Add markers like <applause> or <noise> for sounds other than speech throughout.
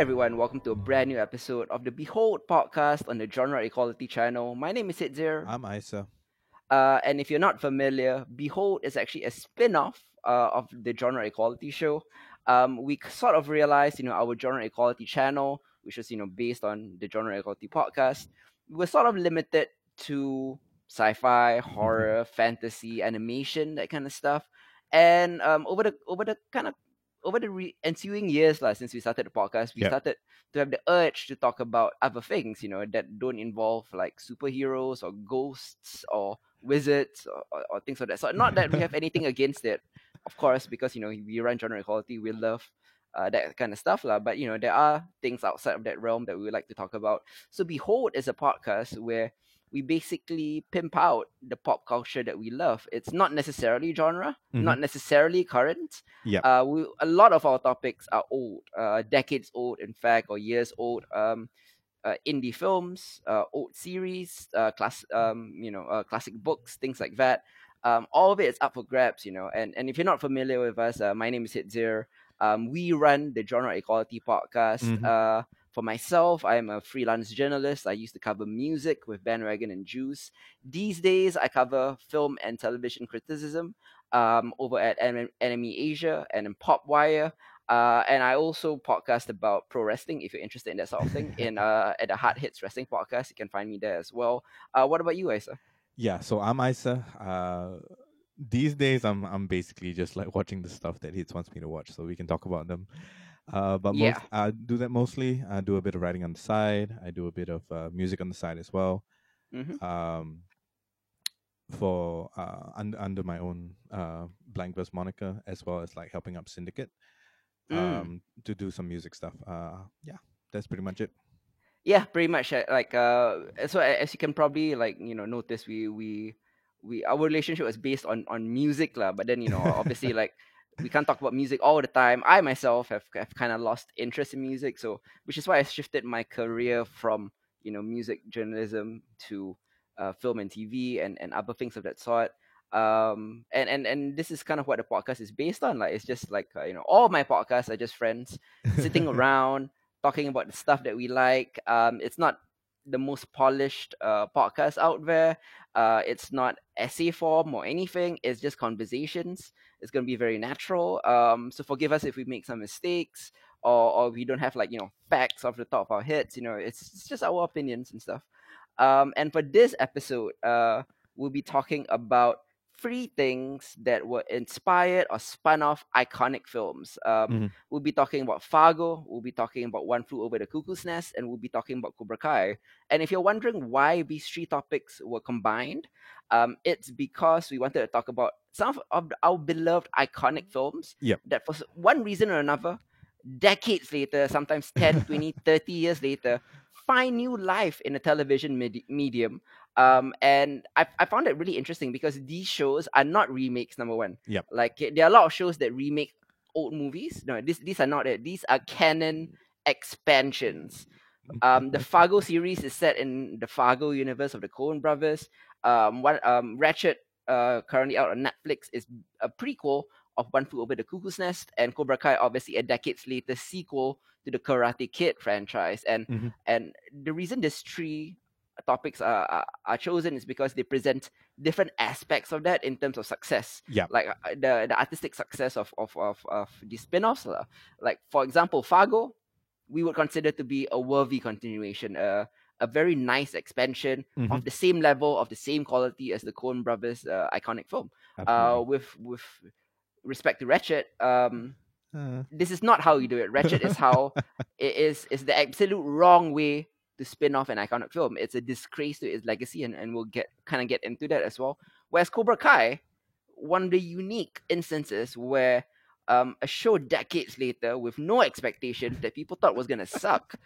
Hi everyone, welcome to a brand new episode of the Behold podcast on the Genre Equality channel. My name is Itzir. I'm Isa. Uh, and if you're not familiar, Behold is actually a spin-off uh, of the Genre Equality show. Um, we sort of realized, you know, our Genre Equality channel, which was, you know, based on the Genre Equality podcast, was sort of limited to sci-fi, horror, fantasy, animation, that kind of stuff. And um, over the over the kind of over the re- ensuing years, like, since we started the podcast, we Yep. started to have the urge to talk about other things, you know, that don't involve like superheroes or ghosts or wizards or, or, or things like that. So not that we have anything against it, of course, because you know we run genre equality, we love uh, that kind of stuff, lah. But you know there are things outside of that realm that we would like to talk about. So Behold is a podcast where we basically pimp out the pop culture that we love. It's not necessarily genre, not necessarily current. Yep. Uh, we, a lot of our topics are old, uh, decades old, in fact, or years old. Um, uh, indie films, uh, old series, uh, class, um, you know, uh, classic books, things like that. Um, all of it is up for grabs, you know. And and if you're not familiar with us, uh, my name is Hitzir. Um, we run the Genre Equality podcast. Mhm. For myself, I'm a freelance journalist. I used to cover music with Ben Bandwagon and Juice. These days, I cover film and television criticism um, over at NME Asia and in Popwire. Uh, and I also podcast about pro wrestling if you're interested in that sort of thing. in <laughs> uh, at the Hard Hits Wrestling Podcast, you can find me there as well. Uh, what about you, Isa? Yeah, so I'm Isa. Uh, these days, I'm I'm basically just like watching the stuff that Hits wants me to watch, so we can talk about them. Uh, but Yeah. most, I do that mostly. I do a bit of writing on the side. I do a bit of uh, music on the side as well. Mhm. Um, for uh, under under my own uh, blank verse moniker, as well as like helping up Syndicate Mm. um, to do some music stuff. Uh, yeah, that's pretty much it. Yeah, pretty much. uh, Like, uh, so as you can probably like you know notice, we we we our relationship was based on on music lah. But then you know, obviously, <laughs> like we can't talk about music all the time. I myself have have kind of lost interest in music, so which is why I shifted my career from you know music journalism to uh, film and TV and and other things of that sort. Um, and and and this is kind of what the podcast is based on. Like, it's just like uh, you know, all my podcasts are just friends sitting <laughs> around talking about the stuff that we like. Um, it's not the most polished uh, podcast out there. Uh, it's not essay form or anything. It's just conversations. It's gonna be very natural. Um, so forgive us if we make some mistakes or or we don't have like you know facts off the top of our heads. You know, it's, it's just our opinions and stuff. Um, and for this episode, uh, we'll be talking about three things that were inspired or spun off iconic films. Um, Mhm. We'll be talking about Fargo. We'll be talking about One Flew Over the Cuckoo's Nest, and we'll be talking about Cobra Kai. And if you're wondering why these three topics were combined, um, it's because we wanted to talk about some of- our beloved iconic films Yep. that, for one reason or another, decades later, sometimes 10, 20, <laughs> 30 years later, find new life in a television medi- medium. Um, and I, I found it really interesting because these shows are not remakes, number one. Yep. Like, there are a lot of shows that remake old movies. No, this, these are not it. These are canon expansions. Um, the <laughs> Fargo series is set in the Fargo universe of the Coen brothers. Um, one, um, Ratched, uh, currently out on Netflix, is a prequel of One Flew Over the Cuckoo's Nest, and Cobra Kai, obviously a decades later sequel to the Karate Kid franchise. And Mhm. and the reason these three topics are, are are chosen is because they present different aspects of that in terms of success. Yeah. Like uh, the the artistic success of of of, of the spin-offs. lah. Like for example, Fargo, we would consider to be a worthy continuation, a a very nice expansion Mhm. of the same level, of the same quality as the Coen Brothers' uh, iconic film. Uh, with with respect to Ratched, um, Uh, this is not how you do it. Ratched is how <laughs> it is is the absolute wrong way to spin off an iconic film. It's a disgrace to its legacy, and, and we'll get kind of get into that as well. Whereas Cobra Kai, one of the unique instances where um, a show decades later with no expectations that people thought was gonna suck,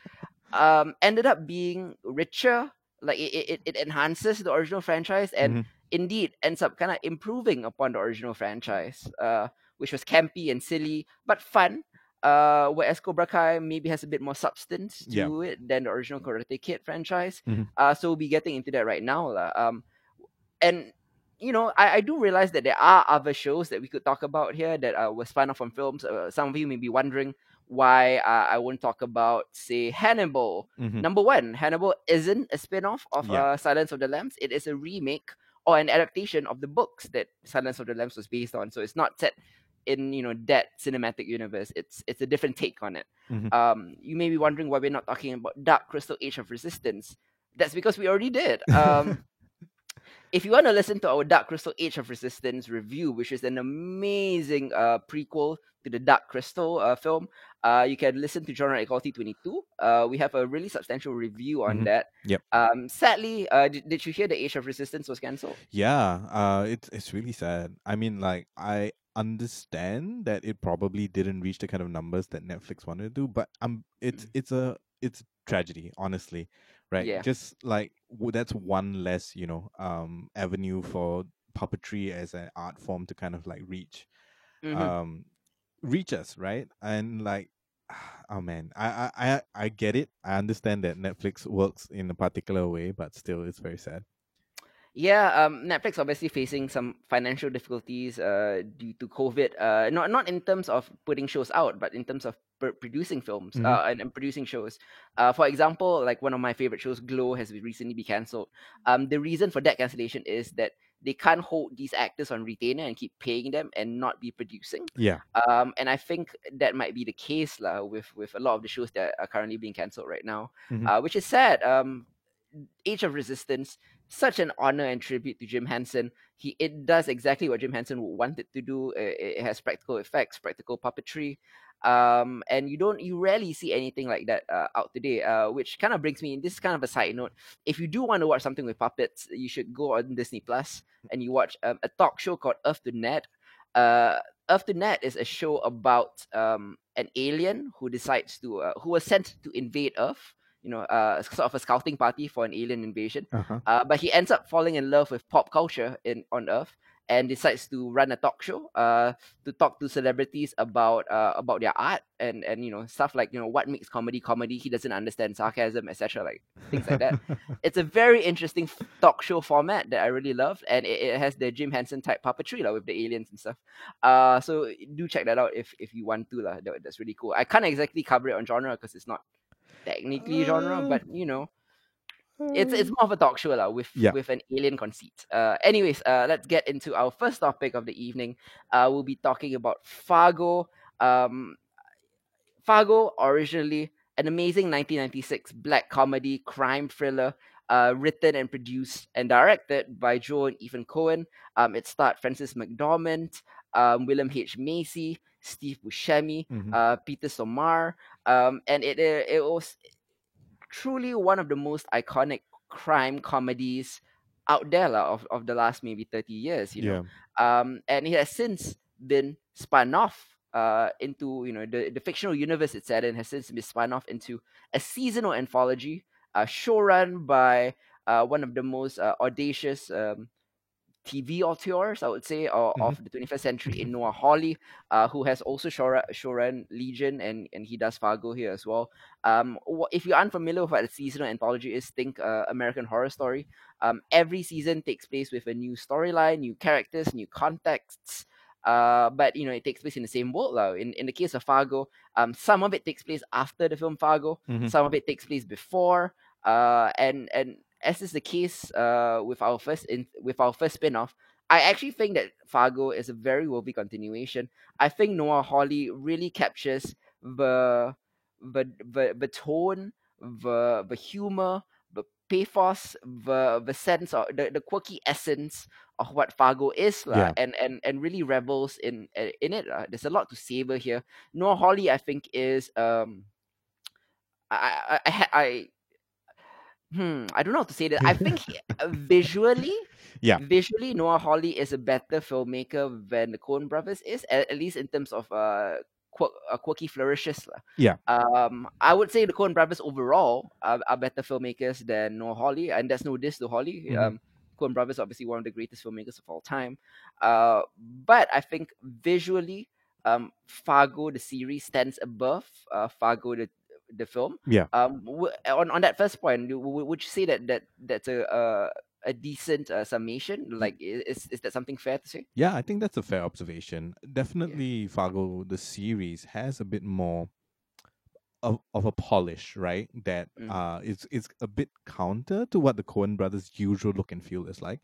um, ended up being richer. Like it, it, it enhances the original franchise and Mhm. indeed ends up kind of improving upon the original franchise, uh, which was campy and silly but fun. Uh, whereas Cobra Kai maybe has a bit more substance to Yeah. it than the original Karate Kid franchise. Mhm. Uh, so we'll be getting into that right now. Um, and you know, I, I do realize that there are other shows that we could talk about here that uh, were spun off from films. Uh, some of you may be wondering why uh, I won't talk about, say, Hannibal. Mhm. Number one, Hannibal isn't a spin off of Yeah. uh, Silence of the Lambs. It is a remake or an adaptation of the books that Silence of the Lambs was based on. So it's not set in you know that cinematic universe. It's it's a different take on it. Mhm. Um, you may be wondering why we're not talking about Dark Crystal Age of Resistance. That's because we already did. <laughs> Um, if you want to listen to our Dark Crystal Age of Resistance review, which is an amazing uh, prequel to the Dark Crystal uh, film, uh, you can listen to Genre Equality 22. Uh, we have a really substantial review on Mhm. that. Yep. Um, sadly, uh, did, did you hear the Age of Resistance was cancelled? Yeah, uh, it's it's really sad. I mean, like I understand that it probably didn't reach the kind of numbers that Netflix wanted to do, but um, it's Mm. it's a it's tragedy, honestly, right? Yeah. Just like that's one less, you know, um, avenue for puppetry as an art form to kind of like reach, Mhm. um, reach us, right? And like, oh man, I I I I get it. I understand that Netflix works in a particular way, but still, it's very sad. Yeah, um, Netflix obviously facing some financial difficulties uh, due to COVID. Uh, not not in terms of putting shows out, but in terms of pr- producing films Mhm. uh, and, and producing shows. Uh, for example, like one of my favorite shows, Glow, has recently been cancelled. Um, the reason for that cancellation is that they can't hold these actors on retainer and keep paying them and not be producing. Yeah. Um, and I think that might be the case lah, with with a lot of the shows that are currently being cancelled right now, Mhm. uh, which is sad. Um, Age of Resistance, such an honor and tribute to Jim Henson. He it does exactly what Jim Henson wanted to do. It, it has practical effects, practical puppetry, um, and you don't you rarely see anything like that uh, out today. Uh, which kind of brings me. In this is kind of a side note. If you do want to watch something with puppets, you should go on Disney Plus and you watch um, a talk show called Earth to Ned. Uh, Earth to Ned is a show about um, an alien who decides to uh, who was sent to invade Earth. You know, uh, sort of a scouting party for an alien invasion. Uh-huh. Uh, but he ends up falling in love with pop culture in on Earth and decides to run a talk show uh, to talk to celebrities about uh, about their art and and you know stuff like you know what makes comedy comedy. He doesn't understand sarcasm, etc. Like things like that. <laughs> it's a very interesting talk show format that I really love and it, it has the Jim Henson type puppetry like, with the aliens and stuff. Uh, so do check that out if if you want to lah. That, that's really cool. I can't exactly cover it on genre because it's not technically genre, Uh, but you know it's it's more of a talk show lah, with Yeah. with an alien conceit. Uh, anyways, uh, let's get into our first topic of the evening. Uh, we'll be talking about Fargo. Um, Fargo originally an amazing 1996 black comedy crime thriller. Uh, written and produced and directed by Joe and Ethan Coen. Um, it starred Frances McDormand, um, William H Macy, Steve Buscemi, Mhm. uh, Peter Stormare, um, and it it, it was truly one of the most iconic crime comedies out there lah, of, of the last maybe 30 years you know yeah. um and it has since been spun off uh into you know the, the fictional universe it's set in has since been spun off into a seasonal anthology uh show run by uh one of the most uh, audacious um TV auteurs, I would say, of, of the 21st century in Noah Hawley, uh, who has also showrun Legion and, and he does Fargo here as well. Um, if you're unfamiliar with what a seasonal anthology is, think uh, American Horror Story. Um, every season takes place with a new storyline, new characters, new contexts. Uh, but you know it takes place in the same world. lah. In in the case of Fargo, um, some of it takes place after the film Fargo, Mhm. some of it takes place before. Uh, and and as is the case uh with our first in with our first spin-off, I actually think that Fargo is a very worthy continuation. I think Noah Hawley really captures the the the, the tone, the the humor, the pathos, the the sense of the, the quirky essence of what Fargo is, Yeah. and, and and really revels in uh, in it. lah. There's a lot to savor here. Noah Hawley, I think, is um I I I, I hmm I don't know how to say that. I think he- <laughs> uh, visually, Yeah. visually Noah Hawley is a better filmmaker than the Coen Brothers is, at, at least in terms of uh, quirk, uh quirky flourishes. Yeah. Um, I would say the Coen Brothers overall are, are better filmmakers than Noah Hawley, and there's no diss to Hawley. Mhm. Um, Coen Brothers obviously one of the greatest filmmakers of all time. Uh, but I think visually, um, Fargo the series stands above uh, Fargo the the film. Yeah. Um, w- on on that first point, would you say that that that's a a, a decent uh, summation? Like, is is that something fair to say? Yeah, I think that's a fair observation. Definitely, Fargo, the series, has a bit more of, of a polish, right? That Mm. uh is is a bit counter to what the Coen brothers' usual look and feel is like.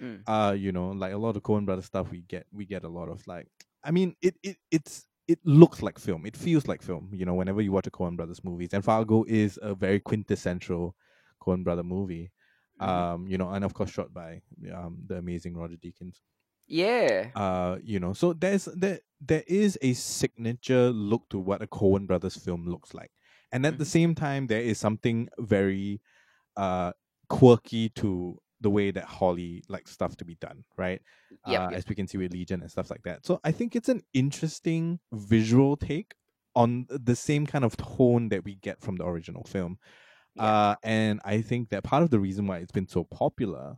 Mm. Uh, you know, like a lot of Coen brothers stuff we get we get a lot of like I mean it, it it's it looks like film. It feels like film, you know, whenever you watch a Coen brothers movies. And Fargo is a very quintessential Coen brother movie. Mhm. Um, you know, and of course shot by um the amazing Roger Deakins yeah. uh you know so there's there there is a signature look to what a Coen brothers film looks like and at the Mhm. same time there is something very uh quirky to the way that Hawley likes stuff to be done right Yep, uh, yep. as we can see with Legion and stuff like that so I think it's an interesting visual take on the same kind of tone that we get from the original film Yeah. uh and I think that part of the reason why it's been so popular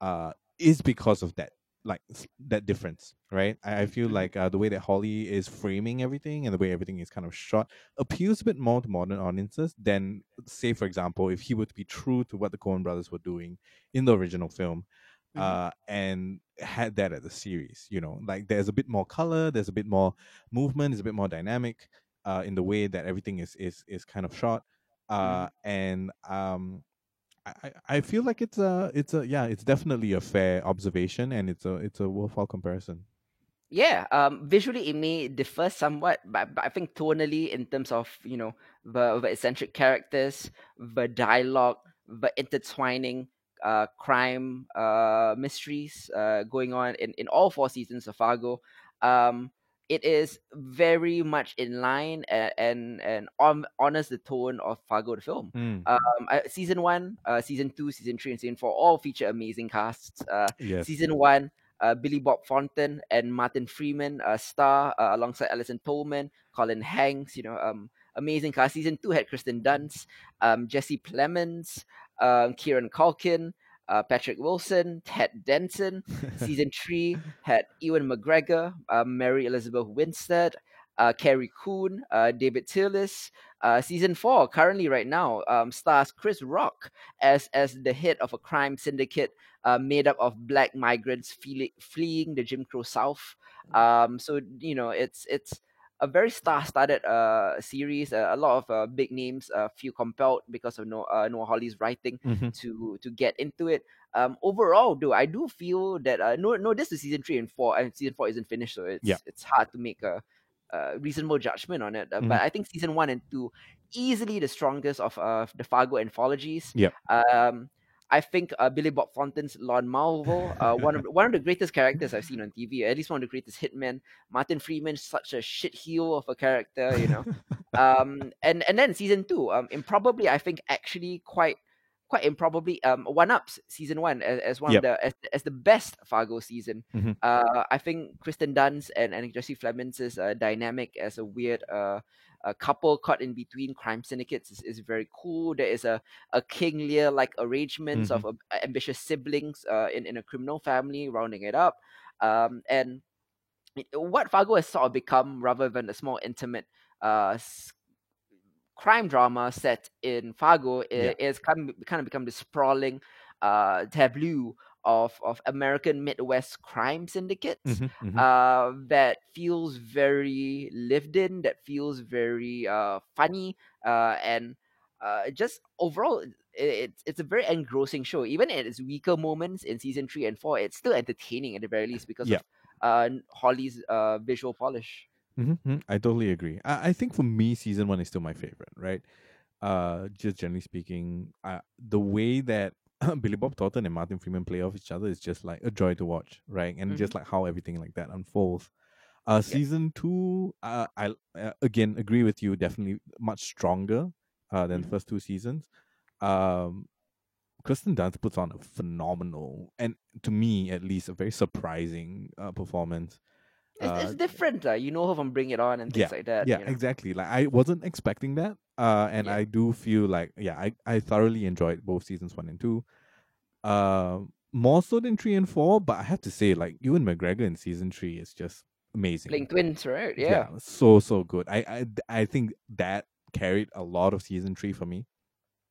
uh is because of that like that difference, right? I, I feel Mhm. like uh, the way that Hawley is framing everything and the way everything is kind of shot appeals a bit more to modern audiences than, say, for example, if he were to be true to what the Coen brothers were doing in the original film, Mhm. uh, and had that as a series. You know, like there's a bit more color, there's a bit more movement, it's a bit more dynamic uh, in the way that everything is is is kind of shot, uh, and um, I, I- feel like it's a it's a yeah it's definitely a fair observation and it's a it's a worthwhile comparison. Yeah, um, visually it may differ somewhat, but, but I think tonally, in terms of you know the, the eccentric characters, the dialogue, the intertwining uh, crime uh, mysteries uh, going on in, in all four seasons of Fargo, um, it is very much in line and and, and hon- honors the tone of Fargo the film. Mm, Um, uh, season one, uh, season two, season three, and season four all feature amazing casts. Uh, yes. Season one, uh, Billy Bob Thornton and Martin Freeman uh, star uh, alongside Alison Tolman, Colin Hanks. You know, um, amazing cast. Season two had Kristen Dunst, um, Jesse Plemons, um, Kieran Culkin, uh, Patrick Wilson, Ted Danson. <laughs> Season three had Ewan McGregor, uh, Mary Elizabeth Winstead, uh, Carrie Coon, uh, David Thewlis. Uh, season four, currently right now, um, stars Chris Rock as as the head of a crime syndicate uh, made up of black migrants flee- fleeing the Jim Crow South. Um, so you know, it's it's a very star-studded uh, series. Uh, a lot of uh, big names uh, feel compelled because of Noah, uh, Noah Hawley's writing Mhm. to to get into it. Um, overall, though, I do feel that uh, no, no, this is season three and four, and season four isn't finished, so it's Yeah. it's hard to make a, a reasonable judgment on it. Uh, But I think season one and two easily the strongest of uh, the Fargo anthologies. Yep. Um, I think uh, Billy Bob Thornton's Lorne Malvo, uh, one of the- one of the greatest characters I've seen on TV, at least one of the greatest hitmen. Martin Freeman, such a shit heel of a character, you know. <laughs> um, and and then season two, um, improbably, I think actually quite quite improbably, um, one ups season one as, as one Yep. of the as, as the best Fargo season. Mhm. Uh, I think Kristen Dunst and and Jesse Plemons' uh, dynamic as a weird uh. A couple caught in between crime syndicates is, is very cool. There is a, a King Lear like arrangements of uh, ambitious siblings uh, in, in a criminal family rounding it up. Um, and what Fargo has sort of become, rather than a small intimate uh, crime drama set in Fargo, i- Yeah. is kind of, kind of become the sprawling uh, tableau of, of American Midwest crime syndicates Mhm, mhm. uh, that feels very lived in, that feels very uh, funny, uh, and uh, just overall, it, it's it's a very engrossing show. Even at its weaker moments in season three and four, it's still entertaining at the very least because Yeah. of uh, Hawley's uh, visual polish. Mhm, mhm. I totally agree. I, I think for me, season one is still my favorite, right? Uh, just generally speaking, uh, the way that <clears throat> Billy Bob Thornton and Martin Freeman play off each other is just like a joy to watch, right? And just like how everything like that unfolds. Uh, season two, uh, I uh, again agree with you. Definitely much stronger uh, than the Mhm. first two seasons. Um, Kristen Dunst puts on a phenomenal and to me at least a very surprising uh, performance. It's, Uh, it's different. Uh, you know her from Bring It On and things like that. yeah, you know? exactly. Like I wasn't expecting that, uh, and Yeah. I do feel like yeah, I I thoroughly enjoyed both seasons one and two, uh, more so than three and four. But I have to say, like Ewan McGregor in season three is just amazing. Playing twins, right? Yeah. so so good. I I I think that carried a lot of season three for me.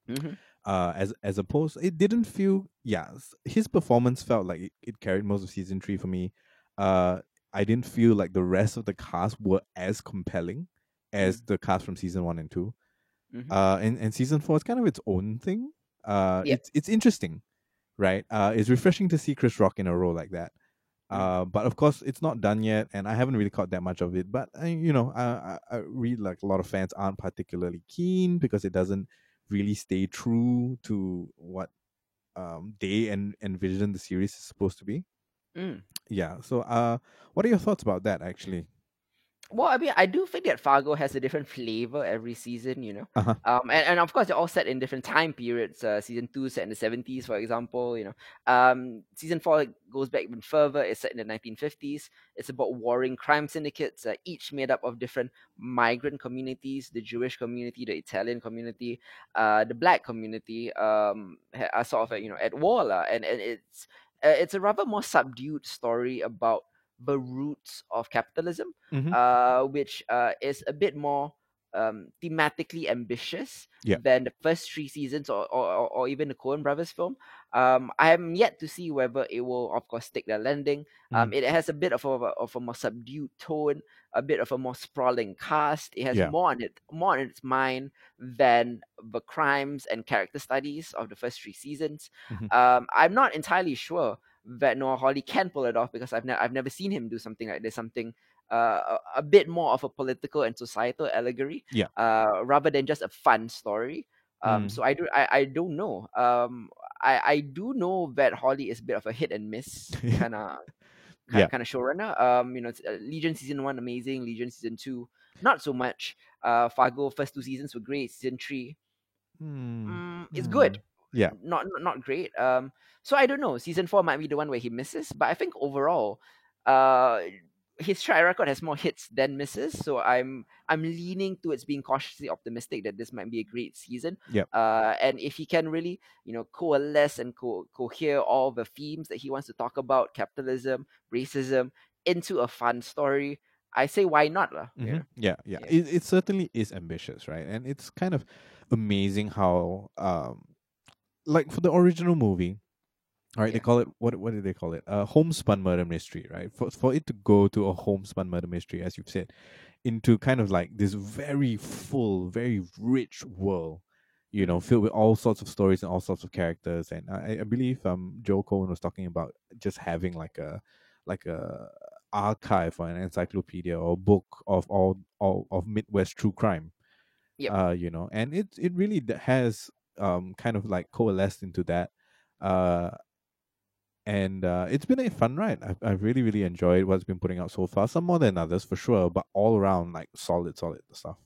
Mhm. Uh, as as opposed, it didn't feel yeah. His performance felt like it, it carried most of season three for me. Uh, I didn't feel like the rest of the cast were as compelling as Mm. the cast from season one and two. Mhm. Uh, and, and season four is kind of its own thing. Uh, Yep. it's it's interesting, right? Uh, it's refreshing to see Chris Rock in a role like that. Mhm. Uh, but of course, it's not done yet, and I haven't really caught that much of it. But uh, you know, I, I, I read like a lot of fans aren't particularly keen because it doesn't really stay true to what um, they and envision the series is supposed to be. Mm. Yeah. So, uh, what are your thoughts about that? Actually, Well, I mean, I do think that Fargo has a different flavor every season, you know. Uh-huh. Um, and, and of course, they're all set in different time periods. Uh, season two set in the seventies, for example. You know, um, season four goes back even further. It's set in the nineteen fifties. It's about warring crime syndicates, uh, each made up of different migrant communities: the Jewish community, the Italian community, uh, the Black community. Um, are sort of uh, you know at war, lah. and and it's uh, it's a rather more subdued story about the roots of capitalism Mhm. uh, which uh, is a bit more um, thematically ambitious Yeah. than the first three seasons or, or, or- even the Coen Brothers film. Um, I am yet to see whether it will, of course, stick their landing. Um, It has a bit of a, of a more subdued tone, a bit of a more sprawling cast. It has Yeah. more on it, more on its mind than the crimes and character studies of the first three seasons. Mhm. Um, I'm not entirely sure that Noah Hawley can pull it off because I've, ne- I've never seen him do something like this, something uh, a, bit more of a political and societal allegory, Yeah. uh, rather than just a fun story. Um, Mm. so I do I, I don't know. Um, I I do know that Hawley is a bit of a hit and miss kind <laughs> of Yeah. kind of showrunner. Um, you know, uh, Legion season one amazing, Legion season two not so much. Uh, Fargo first two seasons were great. Season three, Hmm. mm, it's Hmm. good. Yeah. Not not not great. Um, so I don't know. Season four might be the one where he misses, but I think overall, uh, his track record has more hits than misses. So I'm I'm leaning towards being cautiously optimistic that this might be a great season. Yep. Uh, and if he can really, you know, coalesce and co- cohere all the themes that he wants to talk about, capitalism, racism, into a fun story, I say why not, lah. Mhm. know? Yeah, yeah. Yeah. It, it certainly is ambitious, right? And it's kind of amazing how, um, like for the original movie, all right, they call it what? What did they call it? A homespun murder mystery, right? For for it to go to a homespun murder mystery, as you've said, into kind of like this very full, very rich world, you know, filled with all sorts of stories and all sorts of characters. And I, I believe um Joe Coen was talking about just having like a like a archive or an encyclopedia or book of all, all of Midwest true crime. Yep. Uh, you know, and it it really has um kind of like coalesced into that. Uh and uh, it's been a fun ride. I've, I've really, really enjoyed what's been putting out so far. Some more than others, for sure, but all around, like solid, solid stuff.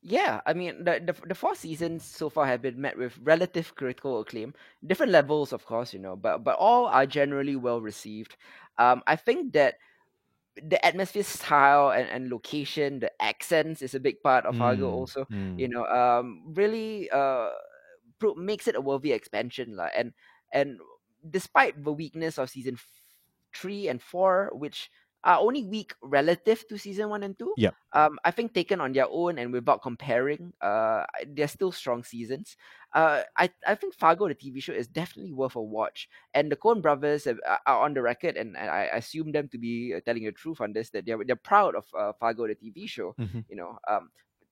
Yeah, I mean the, the the four seasons so far have been met with relative critical acclaim, different levels, of course, you know, but but all are generally well received. Um, I think that the atmosphere, style, and, and location, the accents is a big part of Fargo. Mm, Also, mm. you know, um, really uh, pro- makes it a worthy expansion, lah. And and despite the weakness of season f- three and four, which are only weak relative to season one and two, Yep. um, I think taken on their own and without comparing, uh, they're still strong seasons. Uh, I I think Fargo the TV show is definitely worth a watch, and the Coen Brothers have, are- are on the record, and, and I assume them to be uh, telling the truth on this that they're they're proud of uh, Fargo the TV show. Mhm. You know, um,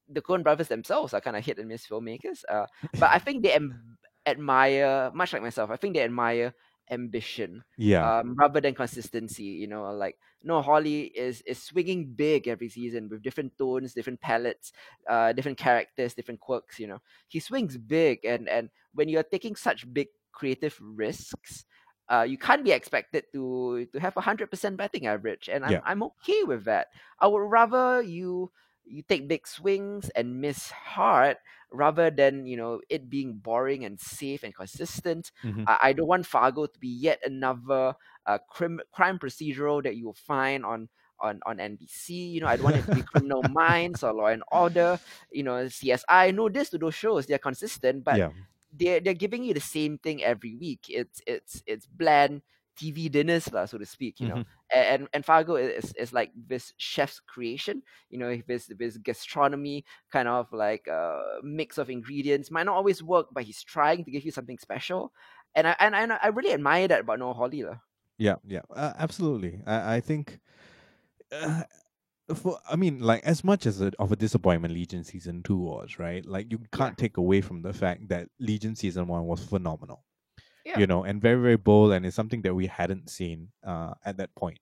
the Coen Brothers themselves are kind of hit and miss filmmakers, uh, but I think they am- admire much like myself. I think they admire ambition Yeah. um, rather than consistency. You know, like no, Hawley is is swinging big every season with different tones, different palettes, uh, different characters, different quirks. You know, he swings big, and and when you're taking such big creative risks. Uh, you can't be expected to to have a hundred percent betting average, and I'm Yeah. I'm okay with that. I would rather you you take big swings and miss hard rather than you know it being boring and safe and consistent. Mhm. I, I don't want Fargo to be yet another uh, crim- crime procedural that you will find on on on NBC. You know, I don't want it to be Criminal Minds or Law and Order. You know, CSI. No, this to those shows they're consistent, but yeah. they're they're giving you the same thing every week. It's it's it's bland TV dinners, lah, so to speak. You know, Mhm. A- and and Fargo is is like this chef's creation. You know, this this gastronomy kind of like uh, mix of ingredients might not always work, but he's trying to give you something special. And I and, and I really admire that about Noah Hawley, lah. Yeah. Yeah. Uh, absolutely. I, I think. Uh, for I mean, like as much as a, of a disappointment Legion season two was, right? Like you can't take away from the fact that Legion season one was phenomenal. Yeah. You know, and very very bold, and it's something that we hadn't seen uh, at that point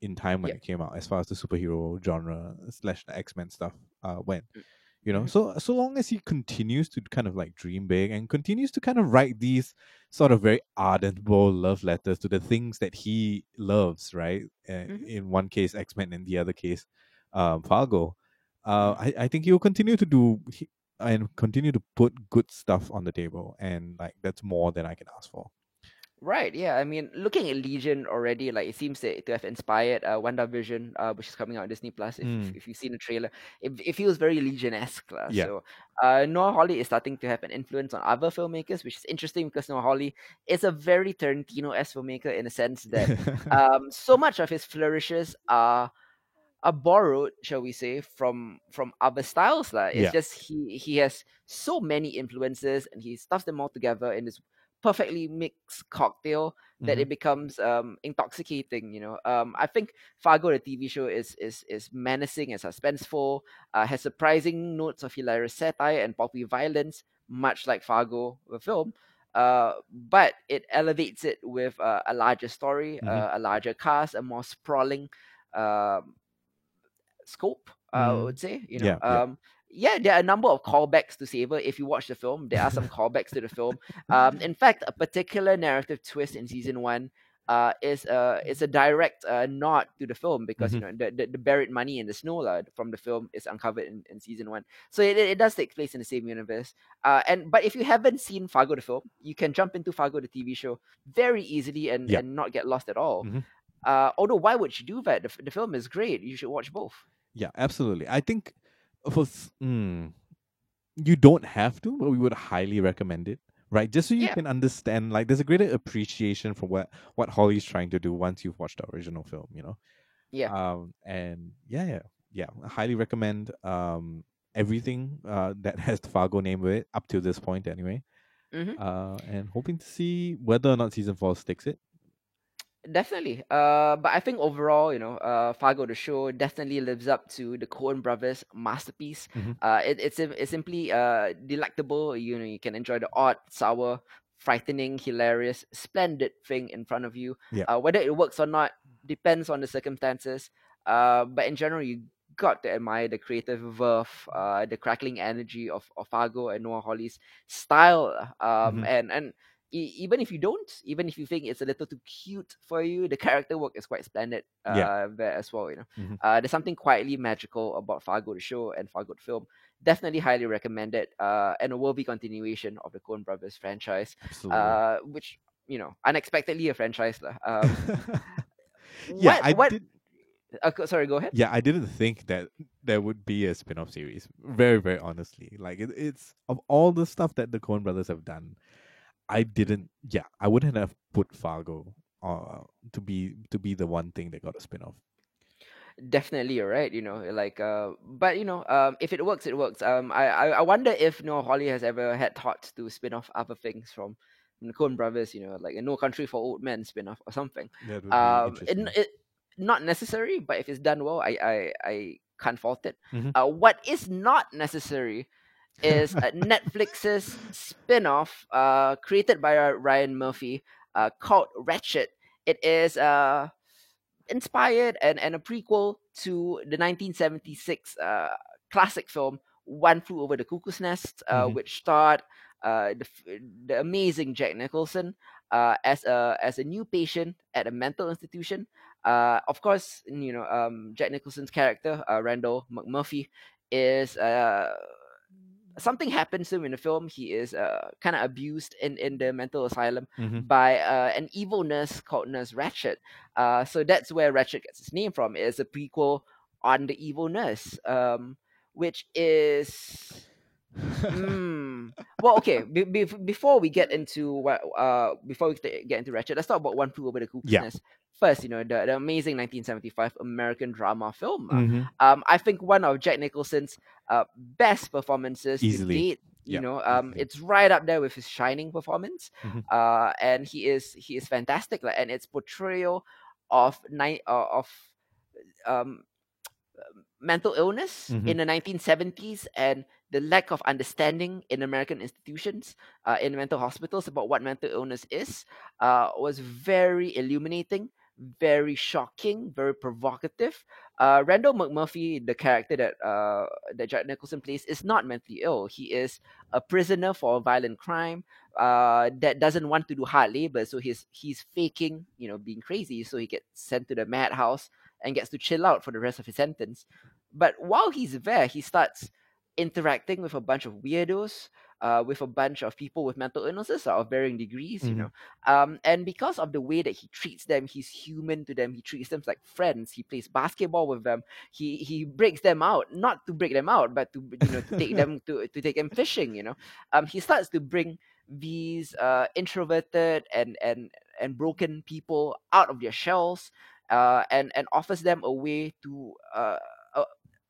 in time when Yeah. it came out, as far as the superhero genre slash the X Men stuff uh, went. Mm. You know, Mhm. so so long as he continues to kind of like dream big and continues to kind of write these sort of very ardent, bold love letters to the things that he loves, right? Uh, Mhm. In one case, X Men, in the other case, um, Fargo. Uh, Mhm. I, I think he'll continue to do he, and continue to put good stuff on the table, and like that's more than I can ask for. Right, yeah. I mean, looking at Legion already, like it seems to, to have inspired uh, WandaVision, uh, which is coming out on Disney Plus. If, Mm. if, if you've seen the trailer, it, it feels very Legion esque. Yeah. So, uh, Noah Hawley is starting to have an influence on other filmmakers, which is interesting because Noah Hawley is a very Tarantino esque filmmaker in the sense that <laughs> um, so much of his flourishes are are borrowed, shall we say, from from other styles. lah. It's Yeah. just he he has so many influences and he stuffs them all together in this perfectly mixed cocktail that Mhm. it becomes um intoxicating. You know, um, I think Fargo, the TV show, is is is menacing and suspenseful. Uh, has surprising notes of hilarious satire and pulpy violence, much like Fargo, the film. Uh, but it elevates it with uh, a larger story, Mhm. uh, a larger cast, a more sprawling um, scope. Uh, I Mm. would say, you know, Yeah, yeah. um, yeah, there are a number of callbacks to Saber. If you watch the film, there are some callbacks to the film. Um, in fact, a particular narrative twist in season one uh, is uh, is a direct uh, nod to the film because you know the, the, the buried money in the snow lah from the film is uncovered in, in season one. So it, it does take place in the same universe. Uh, and but if you haven't seen Fargo the film, you can jump into Fargo the TV show very easily and, Yeah. and not get lost at all. Mhm. Uh, although why would you do that? The, the film is great. You should watch both. Yeah, absolutely. I think for mm, you don't have to, but we would highly recommend it. Right, just so you Yeah. can understand, like, there's a greater appreciation for what what Hawley's trying to do once you've watched the original film. You know, Yeah. um, and yeah, yeah, yeah, I highly recommend um everything uh that <laughs> has the Fargo name with it up to this point, anyway. Mhm. Uh, and hoping to see whether or not season four sticks it. Definitely. Uh, but I think overall, you know, uh, Fargo the show definitely lives up to the Coen Brothers masterpiece. Mhm. Uh, it, it's it's simply uh delectable. You know, you can enjoy the odd, sour, frightening, hilarious, splendid thing in front of you. Yeah. Uh, whether it works or not depends on the circumstances. Uh, but in general, you got to admire the creative verve, uh, the crackling energy of, of Fargo and Noah Hawley's style. Um, Mhm. and and even if you don't, even if you think it's a little too cute for you, the character work is quite splendid uh, Yeah. there as well. You know, Mhm. uh, there's something quietly magical about Fargo the show and Fargo the film. Definitely highly recommended, uh, and a worthy continuation of the Coen Brothers franchise, uh, which you know, unexpectedly a franchise lah. Um, <laughs> yeah, what- I what- did. uh, sorry, go ahead. Yeah, I didn't think that there would be a spin-off series. Very, very honestly, like it, it's of all the stuff that the Coen Brothers have done, I didn't. Yeah, I wouldn't have put Fargo uh, to be to be the one thing that got a spin-off. Definitely, you're right. You know, like, uh, but you know, um, if it works, it works. Um, I, I, I wonder if you Noah Hawley has ever had thoughts to spin off other things from, the Coen Brothers. You know, like a No Country for Old Men spin off or something. That would Um, it, interesting. it not necessary, but if it's done well, I, I, I can't fault it. Mhm. Uh, what is not necessary is Netflix's spin-off uh, created by uh, Ryan Murphy uh, called Ratched. It is uh, inspired and, and a prequel to the 1976 uh, classic film One Flew Over the Cuckoo's Nest, uh, Mhm. which starred uh, the, the amazing Jack Nicholson uh, as a as a new patient at a mental institution. Uh, of course, you know um, Jack Nicholson's character uh, Randle McMurphy is uh, something happens to him in the film. He is uh, kind of abused in, in the mental asylum Mhm. by uh, an evil nurse called Nurse Ratched. Uh, so that's where Ratched gets his name from. It's a prequel on the evil nurse, um, which is. Hmm. Well, okay. Be- be- before we get into what, uh, before we get into Ratched, let's talk about One Flew Over the Cuckoo's Yeah. Nest first. You know, the, the amazing 1975 American drama film. Mhm. um, I think one of Jack Nicholson's uh, best performances Easily. to date. You Yeah, know, um, easily. it's right up there with his Shining performance, Mhm. uh, and he is he is fantastic. Like, and its portrayal of night uh, of um, mental illness Mhm. in the 1970s and the lack of understanding in American institutions, uh, in mental hospitals about what mental illness is, uh, was very illuminating, very shocking, very provocative. Uh, Randle McMurphy, the character that uh, that Jack Nicholson plays, is not mentally ill. He is a prisoner for a violent crime uh, that doesn't want to do hard labor, so he's he's faking, you know, being crazy, so he gets sent to the madhouse and gets to chill out for the rest of his sentence. But while he's there, he starts interacting with a bunch of weirdos, uh, with a bunch of people with mental illnesses of varying degrees, you Mhm. know. Um, and because of the way that he treats them, he's human to them. He treats them like friends. He plays basketball with them. He he breaks them out, not to break them out, but to you know to take <laughs> them to to take them fishing. You know, um, he starts to bring these uh, introverted and and and broken people out of their shells, uh, and and offers them a way to uh,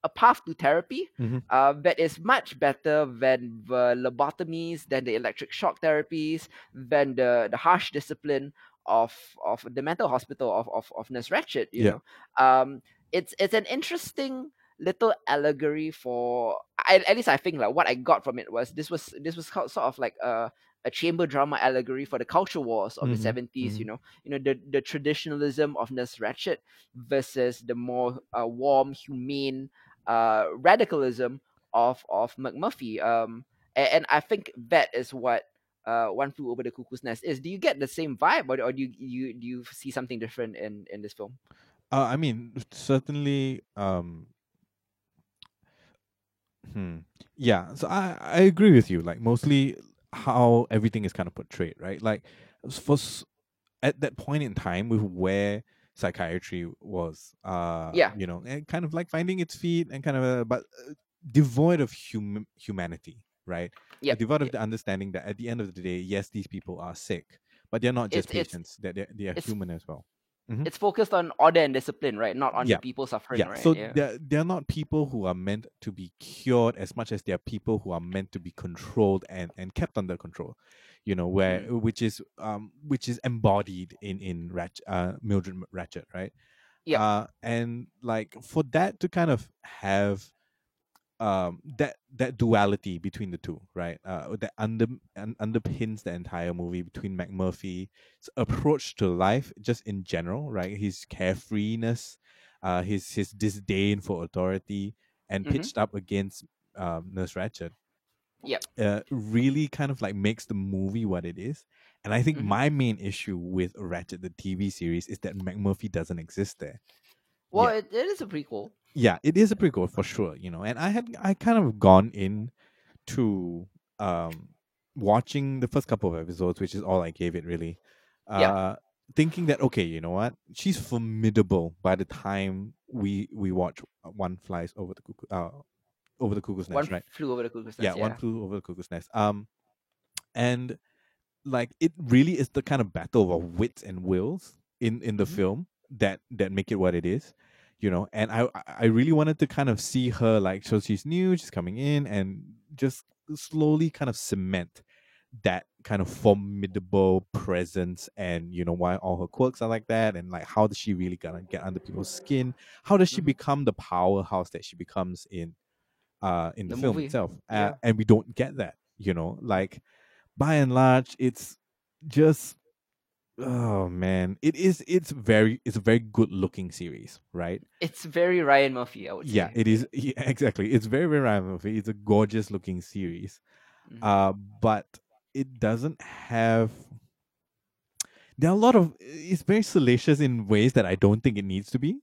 a, path to therapy Mhm. uh, that is much better than the lobotomies, than the electric shock therapies, than the, the harsh discipline of of the mental hospital of of, of Nurse Ratched. You Yeah. know, um, it's it's an interesting little allegory for. I, at least I think like what I got from it was this was this was sort of like a a chamber drama allegory for the culture wars of Mhm, the 70s mhm. you know you know the the traditionalism of Nurse Ratched versus the more uh, warm humane uh, radicalism of of McMurphy. Um, and, and I think that is what uh, One Flew Over the Cuckoo's Nest is. Do you get the same vibe, or, or do you, you do you see something different in in this film? Uh, I mean, certainly. Um, hmm. Yeah. So I I agree with you. Like mostly how everything is kind of portrayed, right? Like for at that point in time with where psychiatry was, uh, Yeah. you know, and kind of like finding its feet and kind of, uh, but uh, devoid of hum- humanity, right? Yeah, devoid of the understanding that at the end of the day, yes, these people are sick, but they're not just It's- patients; that they're, they are it's- human as well. it's focused on order and discipline, right? Not on Yeah. the people suffering, yeah right? so yeah. they're they're not people who are meant to be cured as much as they're people who are meant to be controlled and and kept under control you know where Mm. which is um which is embodied in in Ratch, uh mildred ratched right Yeah. uh and like for that to kind of have um that that duality between the two right uh that under un, underpins the entire movie between mcmurphy's approach to life just in general right his carefreeness uh his his disdain for authority and Mhm. pitched up against um nurse ratched Yep. uh really kind of like makes the movie what it is and i think Mhm. my main issue with ratched the tv series is that mcmurphy doesn't exist there well, it, it is a prequel. yeah, it is a prequel for sure, you know. And I had I kind of gone in to um watching the first couple of episodes, which is all I gave it really. Uh Yeah. thinking that okay, you know what? She's formidable by the time we we watch One Flies Over the Cuckoo uh over the cuckoo's One nest, right? flew over the cuckoo's yeah, nest. one flew over the cuckoo's nest. Um, and like it really is the kind of battle of wits and wills in in the Mhm. film that that make it what it is, you know. And I I- really wanted to kind of see her like so she's new, she's coming in, and just slowly kind of cement that kind of formidable presence and you know why all her quirks are like that and like how does she really gonna get under people's skin how does she Mhm. become the powerhouse that she becomes in uh in the, The film movie, itself uh, yeah. and we don't get that you know like by and large it's just oh man it is it's very it's a very good looking series right It's very Ryan Murphy, I would say. yeah it is <laughs> yeah, exactly it's very very Ryan Murphy. it's a gorgeous looking series Mhm. uh but it doesn't have there are a lot of it's very salacious in ways that I don't think it needs to be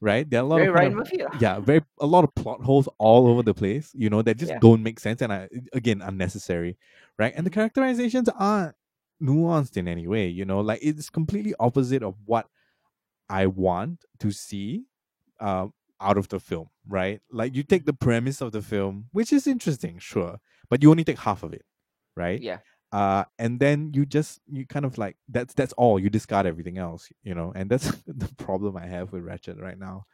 right there are a lot Very of Ryan of- Murphy. yeah very a lot of plot holes all over the place you know that just Yeah. don't make sense and again unnecessary right and the characterizations aren't nuanced in any way you know like it's completely opposite of what i want to see um out of the film right like you take the premise of the film which is interesting sure but you only take half of it right Yeah. Uh and then you just you kind of like that's that's all. You discard everything else you know and that's <laughs> the problem i have with ratched right now.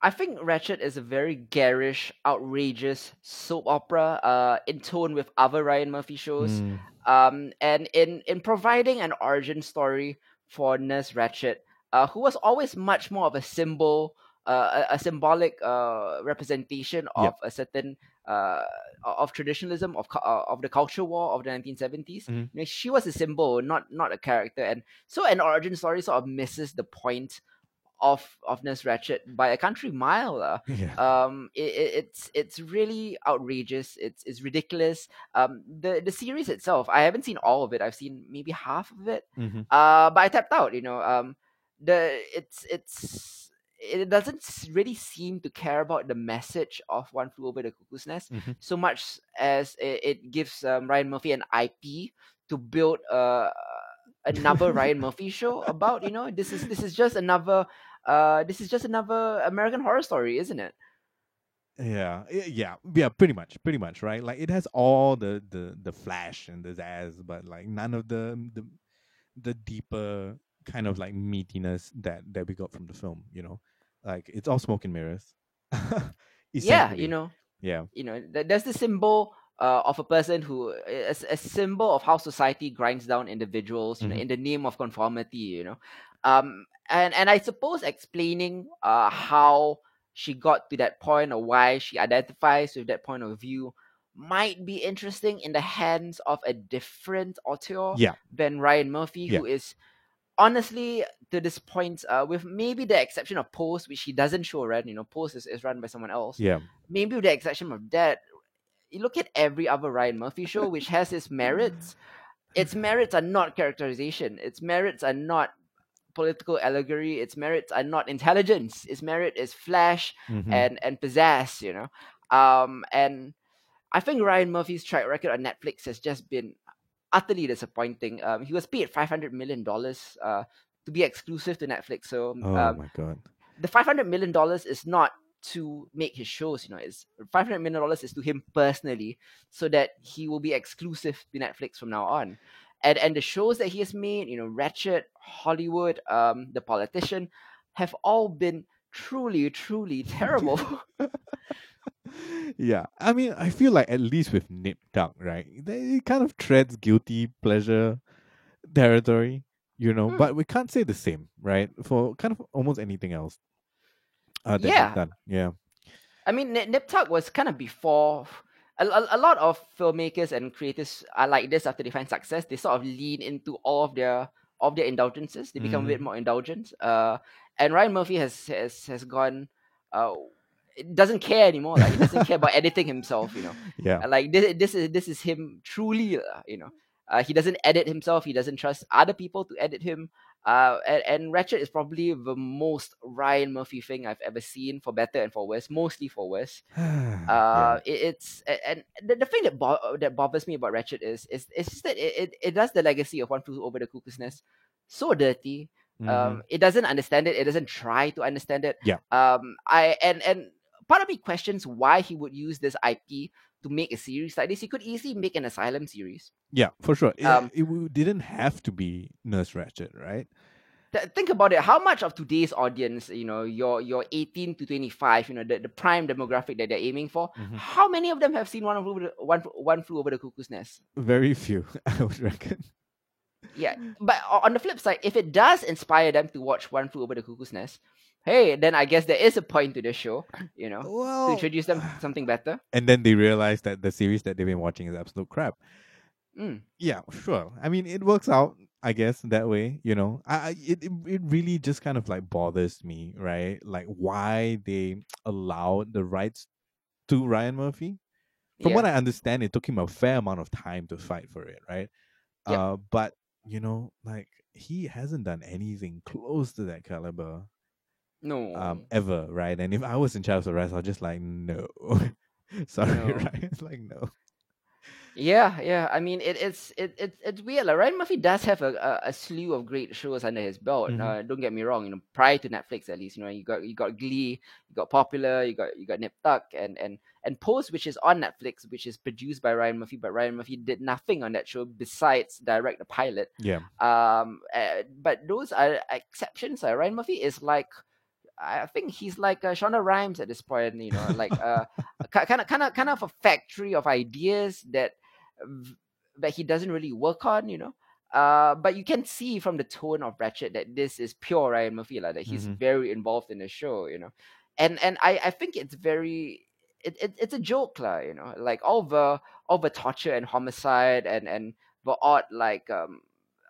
I think Ratched is a very garish, outrageous soap opera, uh, in tone with other Ryan Murphy shows. Mm, Um, and in in providing an origin story for Nurse Ratched, uh, who was always much more of a symbol uh, a, a symbolic uh, representation of Yep. a certain uh, of traditionalism of uh, of the culture war of the 1970s. Mhm. You know, she was a symbol, not not a character, and so an origin story sort of misses the point of of Nurse Ratched by a country mile. Uh. <laughs> Yeah. Um, it, it, it's it's really outrageous. It's it's ridiculous. Um, the the series itself, I haven't seen all of it. I've seen maybe half of it. Mhm. Uh, but I tapped out. You know, um, the it's it's it doesn't really seem to care about the message of One Flew Over the Cuckoo's Nest Mhm. so much as it, it gives um, Ryan Murphy an IP to build uh, another <laughs> Ryan Murphy show about. You know, this is this is just another uh, this is just another American Horror Story, isn't it? Yeah, yeah, yeah, pretty much, pretty much, right? Like it has all the the the flash and the zazz, but like none of the the the deeper kind of like meatiness that that we got from the film. You know, like it's all smoke and mirrors. <laughs> Yeah, you know, Yeah. you know, th- there's the symbol uh, of a person who a, a symbol of how society grinds down individuals, you know, Mhm. in the name of conformity, you know, um, and and I suppose explaining uh how she got to that point or why she identifies with that point of view might be interesting in the hands of a different author Yeah. than Ryan Murphy, Yeah. who is honestly to this point, uh, with maybe the exception of Pose, which he doesn't show run, you know, Pose is, is run by someone else Yeah. maybe with the exception of that, you look at every other Ryan Murphy show which has its merits. Its merits are not characterization. Its merits are not political allegory. Its merits are not intelligence. Its merit is flash Mhm. and and pizzazz. You know, um, and I think Ryan Murphy's track record on Netflix has just been utterly disappointing. Um, he was paid five hundred million dollars uh to be exclusive to Netflix. So oh um, my god. the five hundred million dollars is not to make his shows. You know, it's five hundred million dollars is to him personally, so that he will be exclusive to Netflix from now on. And and the shows that he has made, you know, Ratched, Hollywood, um, The Politician, have all been truly, truly <laughs> terrible. <laughs> <laughs> yeah, I mean, I feel like at least with Nip Tuck, right? they- It kind of treads guilty pleasure territory, you know. Hmm. But we can't say the same, right? For kind of almost anything else. Uh, that Yeah. done. Yeah. I mean, Nip Tuck was kind of before. A, a, a lot of filmmakers and creators are like this after they find success. They sort of lean into all of their of their indulgences. They become a bit more indulgent. Uh, and Ryan Murphy has has has gone. Uh, doesn't care anymore. Like he doesn't care about editing himself. You know, <laughs> Yeah. Like this this is this is him truly. Uh, you know, uh, he doesn't edit himself. He doesn't trust other people to edit him. Uh, and, and Ratched is probably the most Ryan Murphy thing I've ever seen, for better and for worse. Mostly for worse. <sighs> yeah. Uh, it, it's and the, the thing that bo- that bothers me about Ratched is is is just that it, it, it does the legacy of One Flew Over the Cuckoo's Nest so dirty. Mhm. Um, it doesn't understand it. It doesn't try to understand it. Yeah. Um, I and and part of me questions why he would use this IP to make a series like this. He could easily make an Asylum series. yeah, for sure. It, um, it didn't have to be Nurse Ratched, right? Th- think about it. How much of today's audience, you know, your your 18 to 25, you know, the, the prime demographic that they're aiming for, Mhm. how many of them have seen One Over the, One, One Flew Over the Cuckoo's Nest? Very few, <laughs> I would reckon. Yeah, but on the flip side, if it does inspire them to watch One Flew Over the Cuckoo's Nest, hey, then I guess there is a point to the show, you know, to introduce them to <sighs> something better. and then they realize that the series that they've been watching is absolute crap. Mm. Yeah, sure. I mean, it works out, I guess, that way. You know, I, I it it it really just kind of like bothers me, right? Like why they <tsk> allowed the rights to Ryan Murphy. From yeah. what I understand, it took him a fair amount of time to fight for it, right? Yep. Uh, but you know, like he hasn't done anything close to that caliber no. um ever, right? And if I was in charge of the rest, I'll just like no. <laughs> Sorry, No. <laughs> right? It's like no. Yeah, yeah. I mean, it, it's it, it it's weird. Like Ryan Murphy does have a, a, a slew of great shows under his belt. Mhm. Uh, don't get me wrong. You know, prior to Netflix, at least, you know, you got you got Glee, you got Popular, you got you got Nip Tuck, and and and Pose, which is on Netflix, which is produced by Ryan Murphy, but Ryan Murphy did nothing on that show besides direct the pilot. Yeah. Um, uh, but those are exceptions. Uh, Ryan Murphy is like. I think he's like uh, Shonda Rhimes at this point, you know, like uh, kind of, kind of, kind of a factory of ideas that that he doesn't really work on, you know. Uh, but you can see from the tone of Ratched that this is pure Ryan Murphy, like, that he's Mhm. very involved in the show, you know. and and I I think it's very it, it it's a joke lah, you know, like all the all the torture and homicide and and the odd like um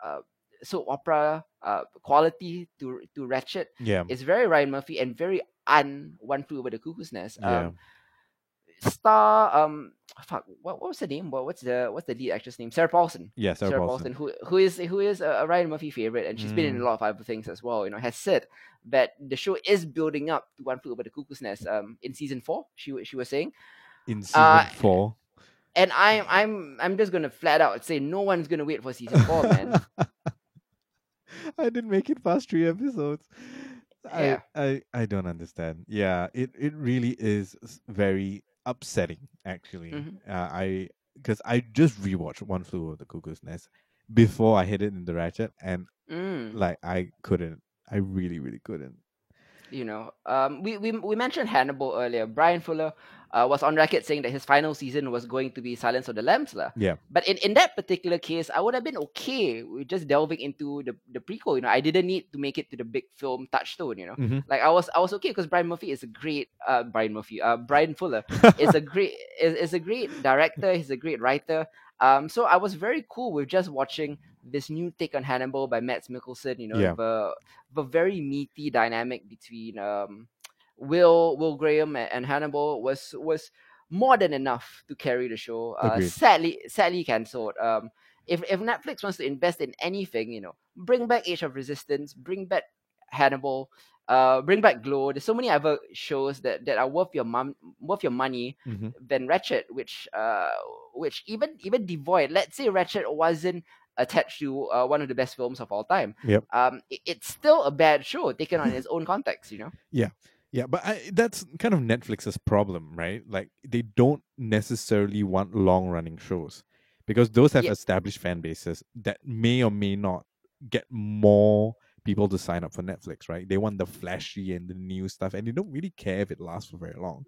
uh soap opera uh quality to to Ratched Yeah. is very Ryan Murphy and very un One Flew Over the Cuckoo's Nest. Yeah. Um, star um fuck what, what was the name? What, what's the what's the lead actress name? Sarah Paulson. Yeah, Sarah, Sarah Paulson. Paulson, who who is who is a, Ryan Murphy favorite, and she's been in a Mm. lot of other things as well. You know, has said that the show is building up to One Flew Over the Cuckoo's Nest. Um, in season four, she she was saying, In season Uh, four. and I'm I'm I'm just gonna flat out say no one's gonna wait for season four, man. <laughs> <laughs> I didn't make it past three episodes. Yeah. I, I I don't understand. Yeah, it, it really is very upsetting actually. Mhm. Uh, I because I just rewatched One Flew Over the Cuckoo's Nest before I hit it in the Ratched, and Mm. like I couldn't. I really really couldn't. You know, um, we, we we mentioned Hannibal earlier. Brian Fuller uh, was on record saying that his final season was going to be Silence of the Lambs, lah. Yeah. But in, in that particular case, I would have been okay with just delving into the, the prequel. You know, I didn't need to make it to the big film touchstone. You know, Mhm. like I was I was okay because Brian Murphy is a great uh Brian Murphy uh Brian Fuller <laughs> is a great is, is a great director. He's a great writer. Um, so I was very cool with just watching this new take on Hannibal by Mads Mikkelsen. You know, Yeah. the the very meaty dynamic between um Will Will Graham and, and Hannibal was was more than enough to carry the show. Uh, sadly, sadly cancelled. Um, if if Netflix wants to invest in anything, you know, bring back Age of Resistance, bring back Hannibal, uh, bring back Glow. There's so many other shows that, that are worth your mum worth your money Mhm. than Ratched, which uh which even even devoid. Let's say Ratched wasn't attached to uh, one of the best films of all time. Yep. Um, it- it's still a bad show taken on <laughs> its own context. You know. Yeah, Yeah, but I, that's kind of Netflix's problem, right? Like they don't necessarily want long running shows because those have Yeah. established fan bases that may or may not get more people to sign up for Netflix, right? They want the flashy and the new stuff, and they don't really care if it lasts for very long.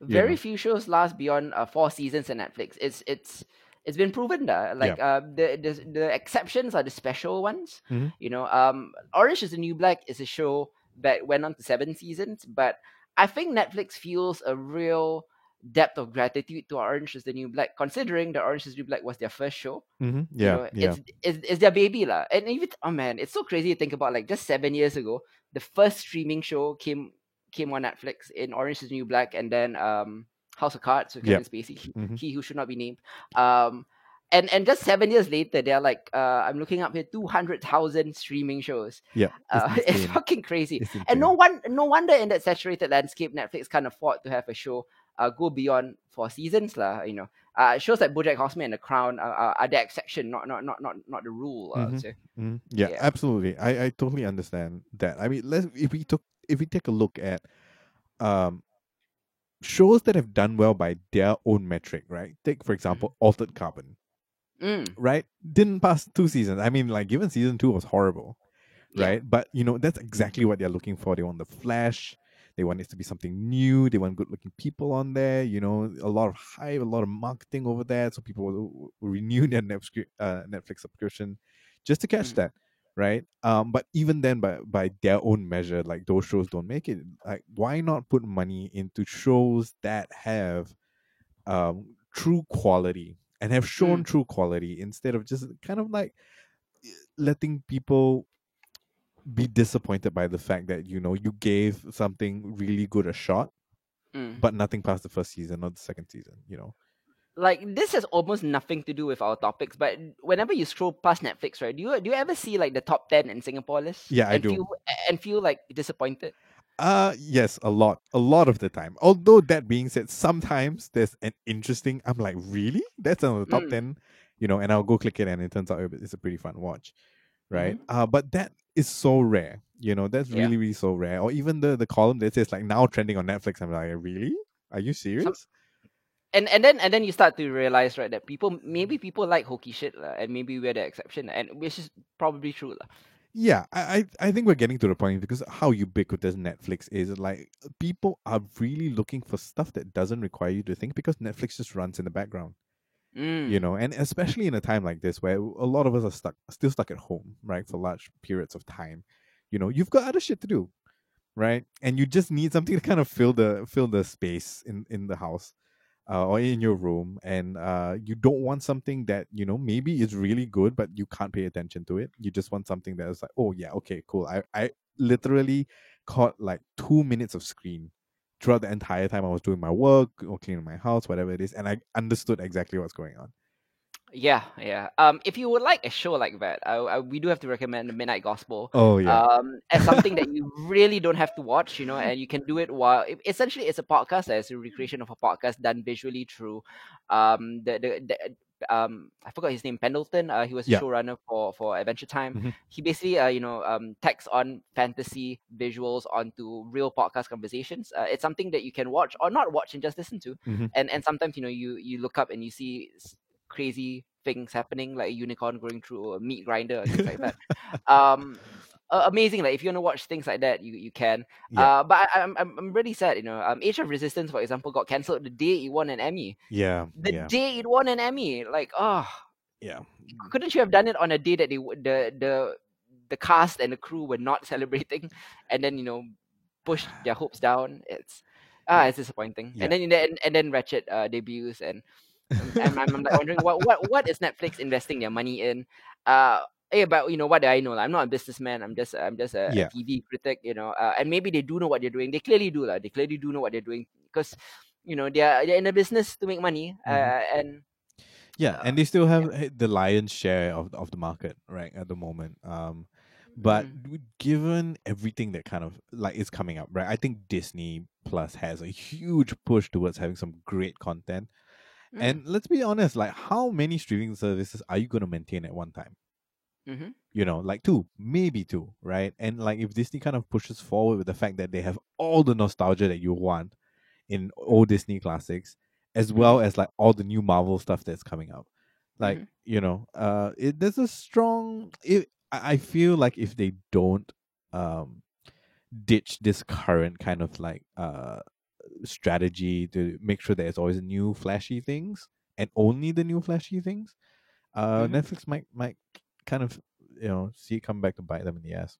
Yeah. Very few shows last beyond uh, four seasons on Netflix. It's it's it's been proven that like uh, the, the the exceptions are the special ones. Mhm. You know, um, Orange is the New Black is a show that went on to seven seasons, but I think Netflix feels a real depth of gratitude to Orange is the New Black, considering that Orange is the New Black was their first show. Mm-hmm. You Yeah, know, yeah, it's, it's it's their baby lah. And even oh man, it's so crazy to think about. Like just seven years ago, the first streaming show came came on Netflix in Orange is the New Black, and then um House of Cards with Yep. Kevin Spacey, he, Mhm. he who should not be named. Um, and and just seven years later, they're like, uh, I'm looking up here, two hundred thousand streaming shows. yeah. Uh, It's <laughs> fucking crazy. It's And no one, no wonder in that saturated landscape, Netflix can't afford to have a show uh, go beyond four seasons, lah. You know, uh, shows like BoJack Horseman and The Crown are, are, the exception, not not not not not the rule. Mhm. so- Mhm. Yeah, Yeah. absolutely. I, I totally understand that. I mean, let's if we took if we take a look at um shows that have done well by their own metric, right? Take for example, Altered Carbon, Mm, right? Didn't pass two seasons. I mean, like even season two was horrible, Yeah. right? But you know that's exactly what they're looking for. They want the flash. They want it to be something new. They want good-looking people on there. You know, a lot of hype, a lot of marketing over there, so people will, will renew their Netflix uh, Netflix subscription just to catch Mm. that, right? Um, but even then, by by their own measure, like those shows don't make it. Like, why not put money into shows that have um true quality and have shown true quality instead of just kind of like letting people be disappointed by the fact that you know you gave something really good a shot mm. but nothing past the first season or the second season you know Like this has almost nothing to do with our topics, but whenever you scroll past Netflix, right? Do you do you ever see like the top ten in Singapore list? Yeah, I and do. Feel, and feel like disappointed. uh yes a lot a lot of the time although that being said sometimes there's an interesting i'm like really that's on the top Mm. 10 you know and i'll go click it and it turns out it's a pretty fun watch right uh but that is so rare you know that's Yeah. really really so rare or even the the column that says like now trending on netflix i'm like really are you serious And and then and then you start to realize right that people maybe people like hokey shit and maybe we're the exception, and which is probably true. Yeah, I, I I think we're getting to the point because how ubiquitous Netflix is. Like people are really looking for stuff that doesn't require you to think because Netflix just runs in the background. Mm. You know, and especially in a time like this where a lot of us are stuck still stuck at home, right, for large periods of time. You know, you've got other shit to do. right? And you just need something to kind of fill the fill the space in in the house. Uh, or in your room and uh, you don't want something that you know maybe is really good but you can't pay attention to it. You just want something that is like oh yeah okay cool. I i literally caught like two minutes of screen throughout the entire time i was doing my work or cleaning my house whatever it is and i understood exactly what's going on Yeah, yeah. Um, if you would like a show like that, I, I, we do have to recommend the Midnight Gospel. oh yeah Um, as something that you <laughs> really don't have to watch, you know, and you can do it while e- essentially it's a podcast as a recreation of a podcast done visually through, um, the the, the um, I forgot his name, Pendleton. Uh, he was a Yeah. showrunner for for Adventure Time. Mhm. He basically, uh, you know, um, tags on fantasy visuals onto real podcast conversations. Uh, it's something that you can watch or not watch and just listen to Mhm. and and sometimes you know you you look up and you see crazy things happening like a unicorn going through a meat grinder or things like that. <laughs> Um a- amazing like if you want to watch things like that you you can. Yeah. uh but I, i'm i'm I'm really sad you know um age of resistance for example got cancelled the day it won an emmy. Yeah the yeah. day it won an emmy like oh yeah. Couldn't you have done it on a day that they the the the cast and the crew were not <laughs> celebrating and then you know push their hopes down? It's ah it's disappointing. Yeah. and then and then and then ratched uh, debuts and and I'm, I'm like wondering what what what is netflix investing their money in uh yeah, but you know what do I know? I'm not a businessman. I'm just I'm just a, a TV critic, you know. Uh, and maybe they do know what they're doing. They clearly do, like. They clearly do know what they're doing because, you know, they're they're in a business to make money. Uh, Mhm. and Yeah, Uh, and they still have eh, the lion's share of of the market right at the moment. Um, but Mm. w- given everything that kind of like is coming up, right? I think Disney Plus has a huge push towards having some great content. Mm, And let's be honest, like how many streaming services are you going to maintain at one time? mhm. You know, like two, maybe two, right? And like if Disney kind of pushes forward with the fact that they have all the nostalgia that you want in old Disney classics, as well as like all the new Marvel stuff that's coming out. Like, Mhm. you know, uh it there's a strong it, I I feel like if they don't um ditch this current kind of like uh strategy to make sure there's always new flashy things and only the new flashy things, uh Mhm. Netflix might might kind of you know see it come back to bite them in the ass.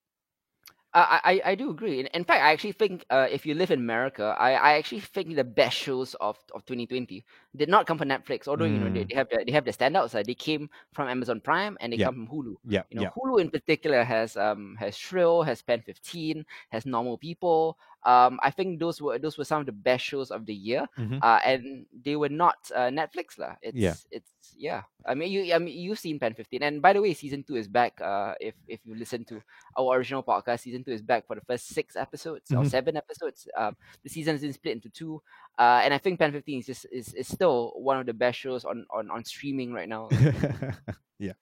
I, I I do agree. In, in fact, I actually think uh, if you live in America, I, I actually think the best shows of, of 2020 did not come from Netflix. Although you know they, Mm. they have the, they have the standouts. Uh, they came from Amazon Prime and they Yeah. come from Hulu. Yeah, You know, yeah. Hulu in particular has um has Shrill, has Pen 15, has Normal People. Um, I think those were those were some of the best shows of the year. Mhm. Uh, and they were not uh, Netflix lah. It's Yeah. it's yeah. I mean you I mean you've seen Pen 15, and by the way, season two is back. Uh, if if you listen to our original podcast, season two is back for the first six episodes or Mhm. seven episodes. Um, the season has been split into two. Uh, and I think Pen 15 is just is, is still one of the best shows on on, on streaming right now. <laughs> yeah.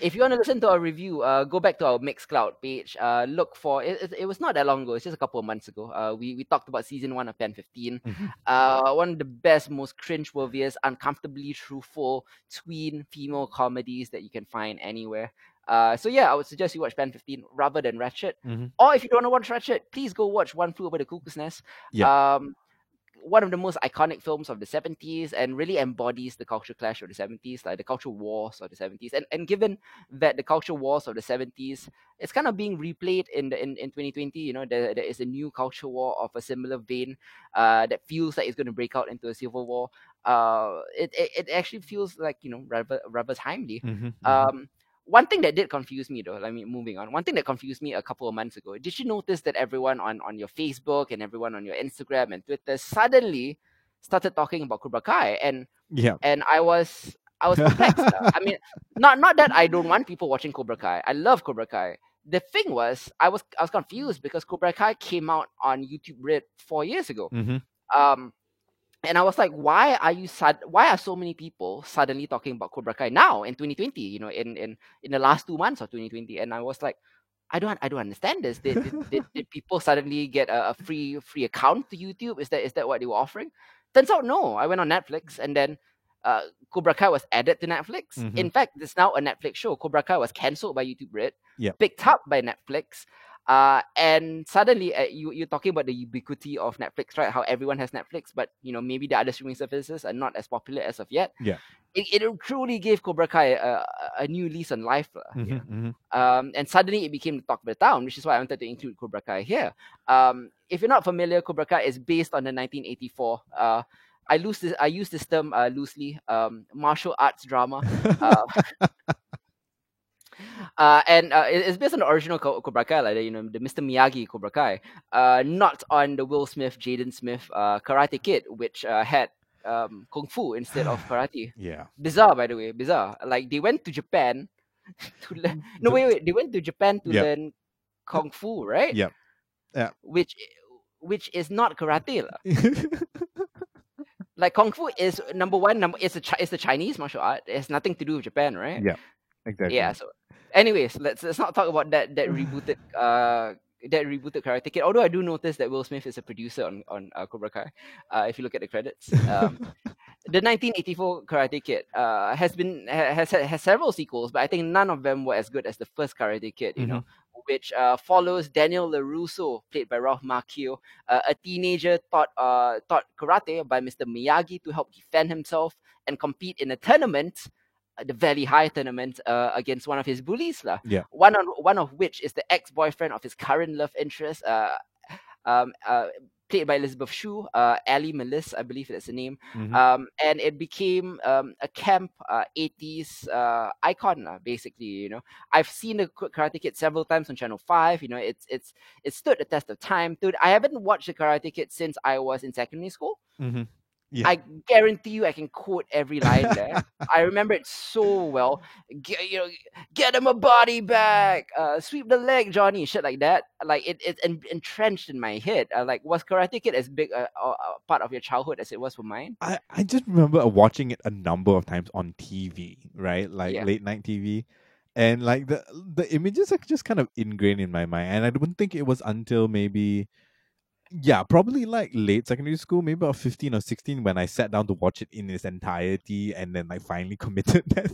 If you want to listen to our review, uh, go back to our Mixcloud page. Uh, look for it, it. It was not that long ago. It's just a couple of months ago. Uh, we we talked about season one of Pen 15. Mhm. Uh, one of the best, most cringe-worthiest, uncomfortably truthful tween female comedies that you can find anywhere. Uh, so yeah, I would suggest you watch Pen 15 rather than Ratched. Mhm. Or if you don't want to watch Ratched, please go watch One Flew Over the Cuckoo's Nest. Yeah. Um, one of the most iconic films of the 70s and really embodies the culture clash of the 70s, like the culture wars of the 70s. And and given that the culture wars of the 70s it's kind of being replayed in the in, in 2020, you know, there, there is a new culture war of a similar vein uh, that feels like it's going to break out into a civil war. Uh, it, it, it actually feels like, you know, rather, rather timely. Mhm, mhm. Um, one thing that did confuse me though, let me moving on. One thing that confused me a couple of months ago. Did you notice that everyone on on your Facebook and everyone on your Instagram and Twitter suddenly started talking about Cobra Kai and yeah. and I was I was perplexed. I mean, <laughs> not not that I don't want people watching Cobra Kai. I love Cobra Kai. The thing was, I was I was confused because Cobra Kai came out on YouTube Red four years ago. Mhm. Um, and I was like, why are you sad? Why are so many people suddenly talking about Cobra Kai now in 2020? You know, in in in the last two months of 2020, and I was like, I don't I don't understand this. Did did, did, <laughs> did people suddenly get a, a free free account to YouTube? Is that is that what they were offering? Turns out no. I went on Netflix and then. Uh, Cobra Kai was added to Netflix. Mhm. In fact, it's now a Netflix show. Cobra Kai was cancelled by YouTube Red, Yep. picked up by Netflix. Uh, and suddenly, uh, you you're talking about the ubiquity of Netflix, right? How everyone has Netflix, but you know maybe the other streaming services are not as popular as of yet. Yeah. It, it truly gave Cobra Kai a, a new lease on life. you know. Mhm, mhm. Um, and suddenly it became the talk of the town, which is why I wanted to include Cobra Kai here. Um, if you're not familiar, Cobra Kai is based on the 1984. Uh, I use this. I use this term uh, loosely. Um, martial arts drama. Uh, <laughs> <laughs> uh, and uh, it- it's based on the original Co- Cobra Kai, like you know the Mr. Miyagi Cobra Kai, uh, not on the Will Smith, Jaden Smith uh, Karate Kid, which uh, had um, kung fu instead of <sighs> karate. Yeah. Bizarre, by the way, bizarre. Like they went to Japan <laughs> to learn. No, The- wait, wait. They went to Japan to Yep. learn kung fu, right? Yep. Yeah. Which, which is not karate. <laughs> Like kung fu is number one. Number it's a it's a Chinese martial art. It has nothing to do with Japan, right? Yeah, exactly. Yeah. So, anyways, let's let's not talk about that that rebooted <laughs> uh that rebooted Karate Kid. Although I do notice that Will Smith is a producer on on uh, Cobra Kai. Uh, if you look at the credits, um, <laughs> the 1984 Karate Kid uh has been has has several sequels, but I think none of them were as good as the first Karate Kid. You know. Which uh, follows Daniel LaRusso, played by Ralph Macchio, uh, a teenager taught uh, taught karate by Mr. Miyagi to help defend himself and compete in a tournament, the Valley High tournament, uh, against one of his bullies. lah. Yeah. One, on, one of which is the ex boyfriend of his current love interest, uh, um, uh, played by Elizabeth Shue, uh, Ali Melis, I believe that's the name. Mhm. Um, and it became um, a camp uh, 80s uh, icon, uh, basically. You know, I've seen the Karate Kid several times on Channel Five. You know, it's it's it stood the test of time. Dude, I haven't watched the Karate Kid since I was in secondary school. Mhm. Yeah. I guarantee you, I can quote every line there. <laughs> I remember it so well. Get, you know, get him a body back. Uh, sweep the leg, Johnny. Shit like that. Like it, it's entrenched in my head. Uh, like was Karate Kid as big a, a, a part of your childhood as it was for mine? I, I just remember watching it a number of times on TV, right? Like Yeah. late night TV. And like the the images are just kind of ingrained in my mind. And I don't think it was until maybe yeah, probably like late secondary school, maybe about 15 or 16 when I sat down to watch it in its entirety and then like finally <laughs> committed that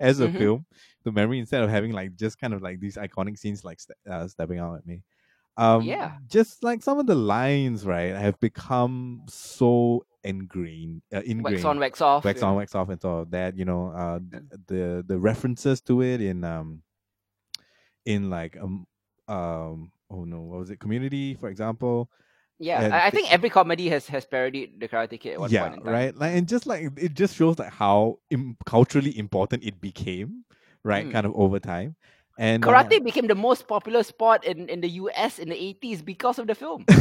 as a Mhm. film to memory instead of having like just kind of like these iconic scenes like st- uh, stepping out at me. Um, Yeah. just like some of the lines, right, have become so ingrained, uh, ingrained Wax on, wax off. wax you on, wax off, and so that you know, uh, th- the the references to it in um, in like um um oh no, what was it? Community, for example. Yeah, and I, think every comedy has has parodied the Karate Kid at one yeah, point in time. right. Like, and just like it just shows like how Im- culturally important it became, right? Mm. Kind of over time. And uh, Karate became the most popular sport in, in the US in the 80s because of the film. <laughs>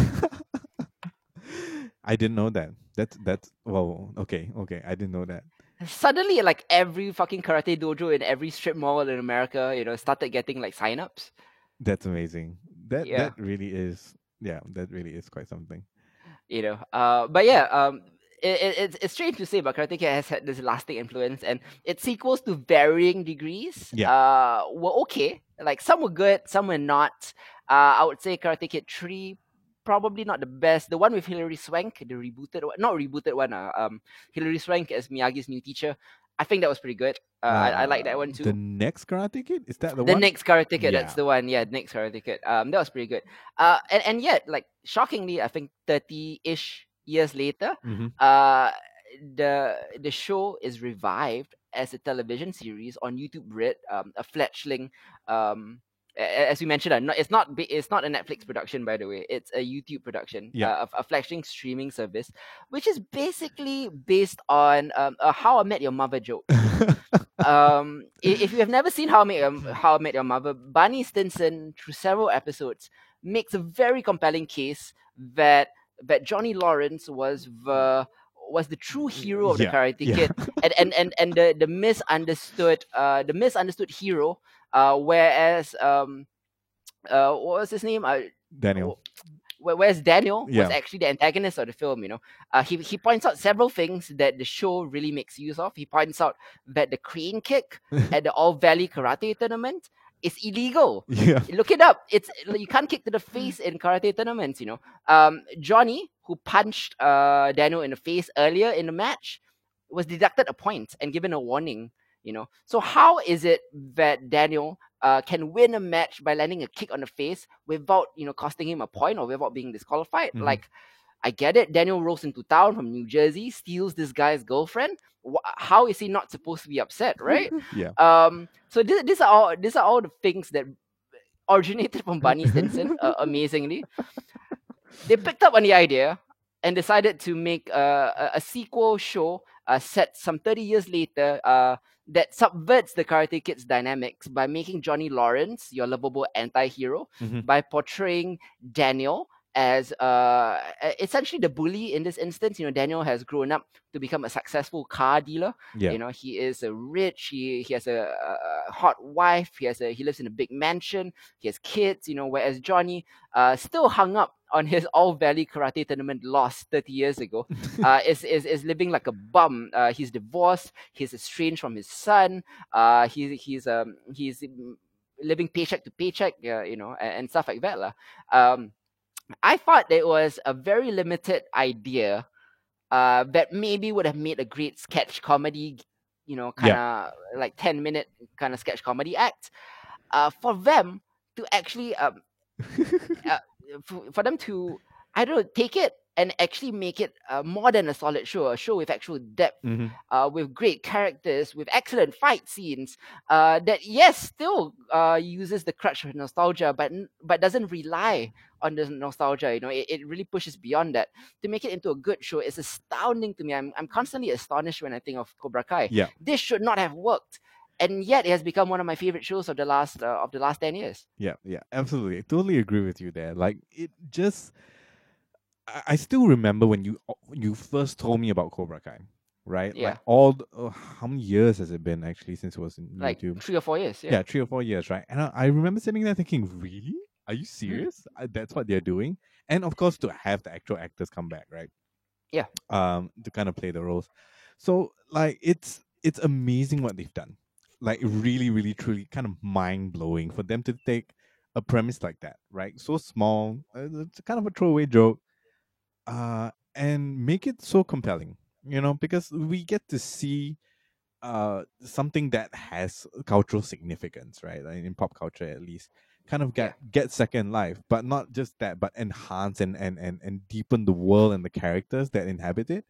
I didn't know that. That's that's well, okay, okay. I didn't know that. Suddenly, like every fucking karate dojo in every strip mall in America, you know, started getting like signups. That's amazing. That Yeah. that really is. Yeah, that really is quite something. you know. Uh, but yeah, um, it, it, it's it's strange to say, but Karate Kid has had this lasting influence, and its sequels to varying degrees, Yeah. uh, were okay. Like some were good, some were not. Uh, I would say Karate Kid Three. Probably not the best. The one with Hilary Swank, the rebooted one, not rebooted one. Uh, um, Hilary Swank as Miyagi's new teacher. I think that was pretty good. Uh, I, I like that Uh, one too. The next Karate Kid is that the, one? The one? next Karate Kid, that's the one. Yeah, the next Karate Kid. Um, that was pretty good. Uh, and, and yet, like shockingly, I think thirty-ish years later, Mhm. uh, the the show is revived as a television series on YouTube Red, um, a fledgling. Um, as we mentioned, uh, it's not it's not a Netflix production, by the way. It's a YouTube production, Yeah. uh, a, fledgling streaming service, which is basically based on um, a How I Met Your Mother joke <laughs> um, if you have never seen How I Met Your, How I Met Your Mother, Barney Stinson, through several episodes, makes a very compelling case that that Johnny Lawrence was the was the true hero of the Yeah, Karate yeah. Kid, and and and and the the misunderstood uh the misunderstood hero, uh whereas um uh what was his name uh Daniel. wh- whereas Daniel Yeah. was actually the antagonist of the film, you know, uh, he he points out several things that the show really makes use of. He points out that the crane kick at the All Valley Karate tournament is illegal. <laughs> Yeah. Look it up. It's you can't kick to the face in karate tournaments. You know, um, Johnny who punched uh, Daniel in the face earlier in the match was deducted a point and given a warning. You know, so how is it that Daniel uh, can win a match by landing a kick on the face without you know costing him a point or without being disqualified. Mhm. Like, I get it. Daniel rolls into town from New Jersey, steals this guy's girlfriend. How is he not supposed to be upset, right? <laughs> Yeah. Um, so this, these are all these are all the things that <laughs> originated from Barney <laughs> Stinson. uh, amazingly, they picked up on the idea and decided to make a, a, a sequel show uh, set some 30 years later uh, that subverts the Karate Kid's dynamics by making Johnny Lawrence your lovable anti-hero Mhm. by portraying Daniel as uh, essentially the bully in this instance. You know, Daniel has grown up to become a successful car dealer. Yeah. You know, he is a rich. He he has a, a, hot wife. He has a he lives in a big mansion. He has kids. You know, whereas Johnny, uh, still hung up on his <laughs> All Valley Karate tournament loss thirty years ago, <laughs> uh, is is is living like a bum. Uh, he's divorced. He's estranged from his son. Uh, he's he's um he's mm, living paycheck to paycheck. Uh, you know, and, and stuff like that, lah. Um, I thought it was a very limited idea uh, that maybe would have made a great sketch comedy, you know, kind of like 10 minute kind of sketch comedy act. Uh, for them to actually, um, <laughs> uh, for, for them to, I don't know, take it and actually make it uh, more than a solid show, a show with actual depth Mhm. uh, with great characters, with excellent fight scenes. Uh, that yes, still uh, uses the crutch of nostalgia, but but doesn't rely on the nostalgia. You know, it, it really pushes beyond that to make it into a good show. It's astounding to me. I'm I'm constantly astonished when I think of Cobra Kai. Yeah. This should not have worked, and yet it has become one of my favorite shows of the last uh, of the last ten years. Yeah, yeah, absolutely. I totally agree with you there. Like it just I, still remember when you when you first told me about Cobra Kai, right? Yeah. Like all the, uh, how many years has it been actually since it was in Like YouTube? three or four years. Yeah. Yeah. three or four years, right? And I, I remember sitting there thinking, really? Are you serious? Uh, That's what they're doing? And of course, to have the actual actors come back, right? Yeah. Um, to kind of play the roles. So like it's it's amazing what they've done. Like really, really, truly, kind of mind blowing for them to take a premise like that, right? So small, uh, it's kind of a throwaway joke, uh, and make it so compelling. You know, because we get to see uh something that has cultural significance, right? Like in pop culture at least. Kind of get get second life, but not just that, but enhance and, and, and, and deepen the world and the characters that inhabit it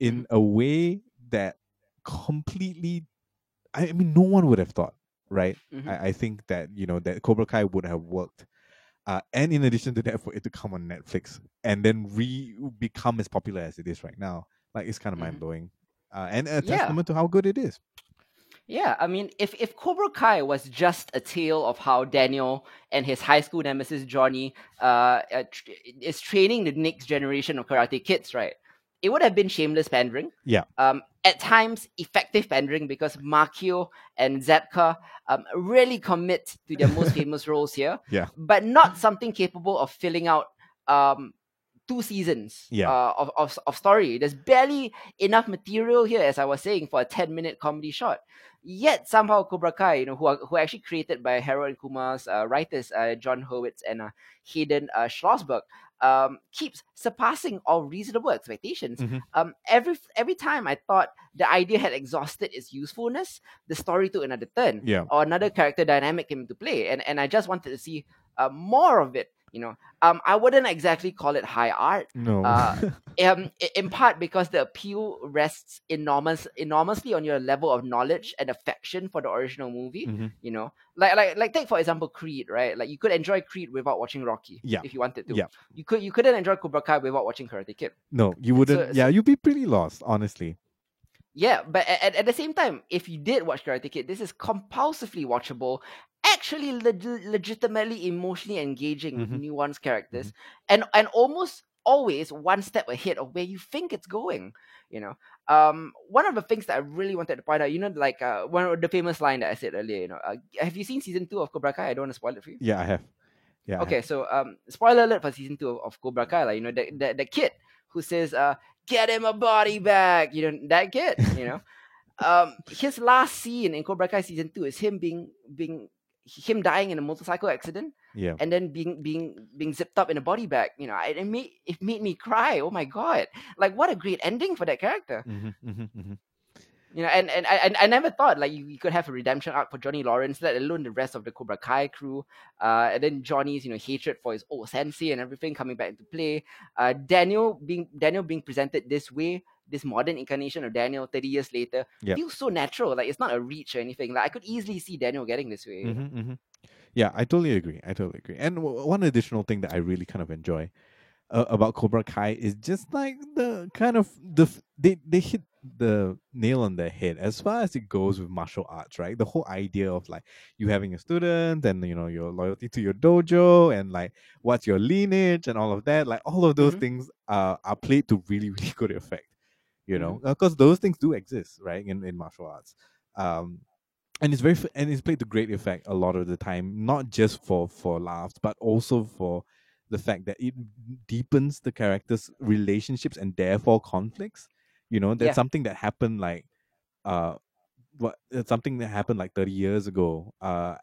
in a way that completely I mean no one would have thought, right? Mhm. I, I think that, you know, that Cobra Kai would have worked. Uh, and in addition to that, for it to come on Netflix and then re become as popular as it is right now, like it's kind of Mhm. mind blowing, uh, and a Yeah. testament to how good it is. Yeah, I mean, if if Cobra Kai was just a tale of how Daniel and his high school nemesis Johnny uh, uh tr- is training the next generation of karate kids, right? It would have been shameless pandering. Yeah. Um, at times effective pandering because Macchio and Zabka um really commit to their most <laughs> famous roles here. Yeah. But not something capable of filling out um two seasons Yeah. uh, of, of of story. There's barely enough material here, as I was saying, for a 10 minute comedy shot. Yet somehow Cobra Kai, you know, who are who are actually created by Harold and Kumar's uh, writers, uh, Jon Hurwitz and uh, Hayden uh, Schlossberg, um, keeps surpassing all reasonable expectations. Mhm. Um, every every time I thought the idea had exhausted its usefulness, the story took another turn Yeah. or another character dynamic came into play, and and I just wanted to see uh, more of it. You know, um, I wouldn't exactly call it high art, No. uh, <laughs> um, in part because the appeal rests enormous, enormously on your level of knowledge and affection for the original movie. Mhm. You know, like like like take for example Creed, right? Like you could enjoy Creed without watching Rocky, Yeah. if you wanted to. Yeah. You could you couldn't enjoy Cobra Kai without watching Karate Kid. No, you wouldn't. so- yeah, you'd be pretty lost, honestly. Yeah, but at- at the same time, if you did watch Karate Kid, this is compulsively watchable, actually leg- legitimately emotionally engaging with Mhm. nuanced characters, and and almost always one step ahead of where you think it's going. You know, um, one of the things that I really wanted to point out, you know, like uh, one of the famous line that I said earlier. You know, uh, have you seen season two of Cobra Kai? I don't want to spoil it for you. Yeah, I have. Yeah. I have. Okay, so um, spoiler alert for season two of, of Cobra Kai, like you know, the, the the kid who says, uh, "Get him a body bag," you know, that kid, you know, <laughs> um, his last scene in Cobra Kai season two is him being being him dying in a motorcycle accident Yeah. and then being being being zipped up in a body bag. You know, it, it made it made me cry. Oh my god! Like what a great ending for that character. hmm hmm hmm You know, and, and I I never thought like you, you could have a redemption arc for Johnny Lawrence, let alone the rest of the Cobra Kai crew. Uh, and then Johnny's you know hatred for his old sensei and everything coming back into play. Uh, Daniel being Daniel being presented this way, this modern incarnation of Daniel 30 years later Yep. feels so natural. Like it's not a reach or anything. Like I could easily see Daniel getting this way. Mhm, mhm. Yeah, I totally agree. I totally agree. And w- one additional thing that I really kind of enjoy uh, about Cobra Kai is just like the kind of the f- they they hit the nail on the head as far as it goes with martial arts, right? The whole idea of like you having a student and you know your loyalty to your dojo and like what's your lineage and all of that, like all of those Mhm. things are played to really <laughs> really good effect. You know, because those things do exist, right? In in martial arts. Um, and it's very and it's played to great effect a lot of the time not just for for laughs but also for the fact that it deepens the characters relationships and therefore conflicts you know that's Yeah. something that happened like uh what it's something that happened like 30 years ago uh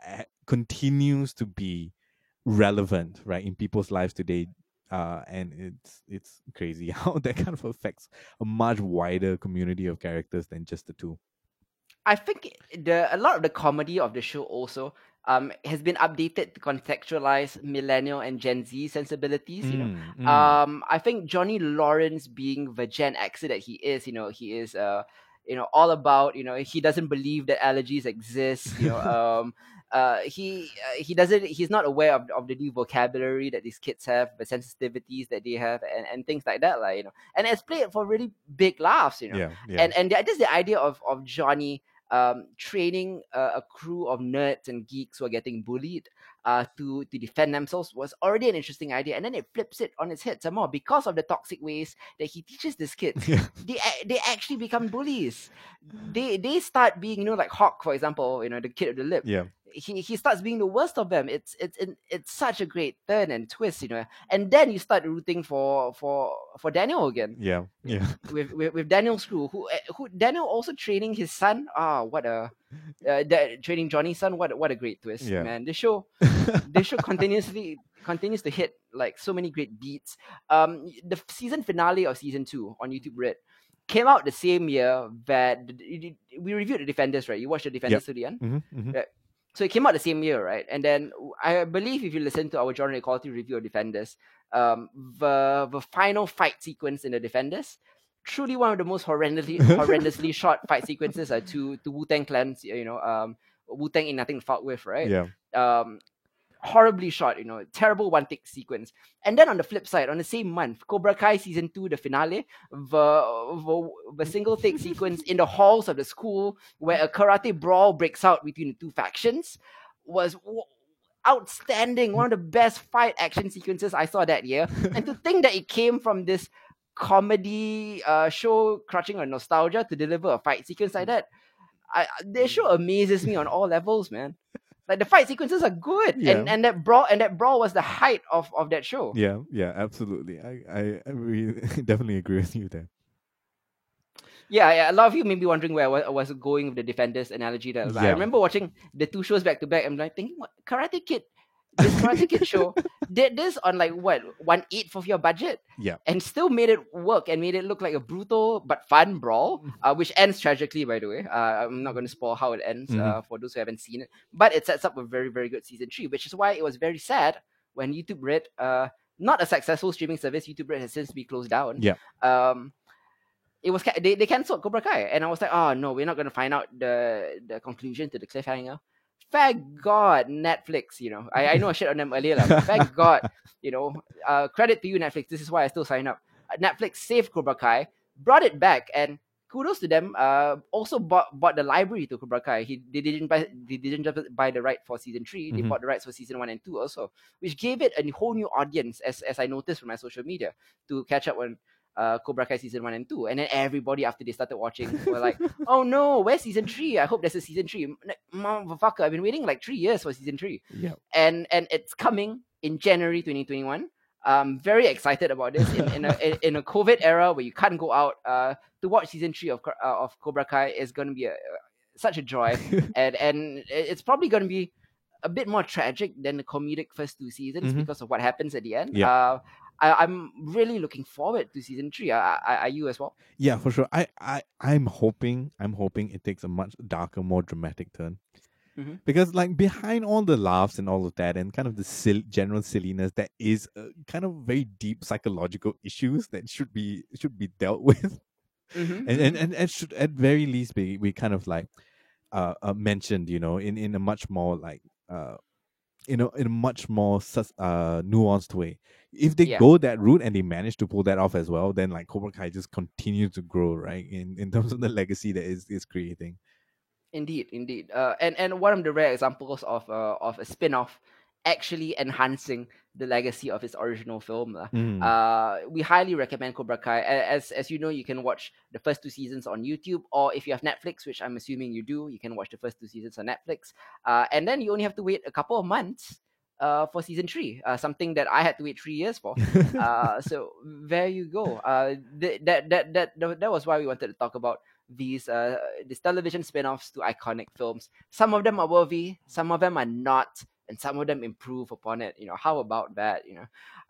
continues to be relevant right in people's lives today uh and it's it's crazy <laughs> how that kind of affects a much wider community of characters than just the two I think the a lot of the comedy of the show also um has been updated to contextualize millennial and Gen Z sensibilities. You know, Mm, mm. um, I think Johnny Lawrence being the Gen Xer that he is, you know, he is uh, you know, all about you know he doesn't believe that allergies exist. You know, <laughs> um, uh, he uh, he doesn't he's not aware of, of the new vocabulary that these kids have, the sensitivities that they have, and, and things like that, like you know, and it's played for really big laughs. You know, yeah yeah and and the- just the idea of of Johnny um, training uh, a crew of nerds and geeks who are getting bullied uh, to to defend themselves was already an interesting idea, and then it flips it on its head some more because of the toxic ways that he teaches these <laughs> kids. yeah They they actually become bullies. They they start being you know like Hawk for example, you know the kid with the lip yeah he he starts being the worst of them. It's it's it's, such a great turn and twist, you know. And then you start rooting for for for Daniel again yeah yeah <laughs> with with, with Daniel's crew, who eh, who Daniel also training his son. Ah, what a uh, that, training Johnny's son. What what a great twist, Yeah. man. This show <laughs> this show continuously continues to hit like so many great beats. Um, the season finale of season two on YouTube Red came out the same year that we reviewed the Defenders, right? You watched the Defenders to the end. hmm hmm So it came out the same year, right? And then I believe if you listen to our genre equality review of Defenders, um, the the final fight sequence in the Defenders, truly one of the most horrendously <laughs> horrendously short fight sequences uh, to to Wu Tang clans. You know, um, Wu Tang in nothing to fuck with, right? yeah um horribly shot you know terrible one take sequence. And then on the flip side on the same month cobra kai season 2 the finale the, the, single take sequence in the halls of the school where a karate brawl breaks out between the two factions was w- outstanding. One of the best fight action sequences i saw that year. <laughs> And to think that it came from this comedy uh, show crutching on nostalgia to deliver a fight sequence like that I, I- this show amazes me on all levels man like the fight sequences are good. Yeah. and and that brawl and that brawl was the height of of that show. Yeah yeah absolutely. I i, I really <laughs> definitely agree with you there. Yeah, yeah a lot of you may be wondering where I was going with the defenders analogy that I Yeah. remember watching the two shows back to back. I'm like thinking what Karate Kid this Karate Kid show did this on like what one eighth of your budget? Yeah. and still made it work and made it look like a brutal but fun brawl uh, which ends tragically by the way. Uh, I'm not going to spoil how it ends uh, for those who haven't seen it. But it sets up a very very good season three which is why it was very sad when YouTube Red uh, not a successful streaming service YouTube Red has since been closed down. Yeah. um it was they, they cancelled Cobra Kai. And I was like oh no we're not going to find out the the conclusion to the cliffhanger thank God Netflix you know. I, I know I shit on them earlier but thank God you know. Uh, credit to you Netflix. This is why I still sign up. Uh, Netflix saved Cobra Kai brought it back and kudos to them uh, also bought bought the library to Cobra Kai. He they didn't buy they didn't just buy the right for season 3 they Mhm. bought the rights for season 1 and 2 also which gave it a whole new audience as as I noticed from my social media to catch up on uh, Cobra Kai season one and two, and then everybody after they started watching <laughs> were like, "Oh no, where's season three? I hope there's a season three. Like, Motherfucker, I've been waiting like three years for season three, yeah and and it's coming in January 2021. I'm very excited about this in, in a in, a COVID era where you can't go out. Uh, to watch season three of uh, of Cobra Kai is going to be a, such a joy, <laughs> and and it's probably going to be a bit more tragic than the comedic first two seasons Mhm. because of what happens at the end. Yeah. Uh, I, I'm really looking forward to season three. Are, are, are you as well? Yeah, for sure. I, I, I'm hoping, I'm hoping it takes a much darker, more dramatic turn. Mhm. Because, like, behind all the laughs and all of that, and kind of the sil- general silliness, there is uh, kind of very deep psychological issues that should be should be dealt <laughs> with. Mm-hmm. and and, and, and should at very least be we kind of like uh, uh mentioned you know in in a much more like uh you know in a much more uh nuanced way if they Yeah. go that route and they manage to pull that off as well then like cobra kai just continues to grow right in in terms of the legacy that is is creating Indeed, indeed. Uh, and and one of the rare examples of uh, of a spin-off actually enhancing the legacy of its original film. lah. Mm. Uh, we highly recommend Cobra Kai. As as you know, you can watch the first two seasons on YouTube, or if you have Netflix, which I'm assuming you do, you can watch the first two seasons on Netflix. Uh, and then you only have to wait a couple of months uh, for season three. Uh, something that I had to wait three years for. <laughs> uh, so there you go. Uh, th- that, that that that that was why we wanted to talk about these uh these television spin-offs to iconic films. Some of them are worthy, some of them are not, and some of them improve upon it. You know, how about that? You know,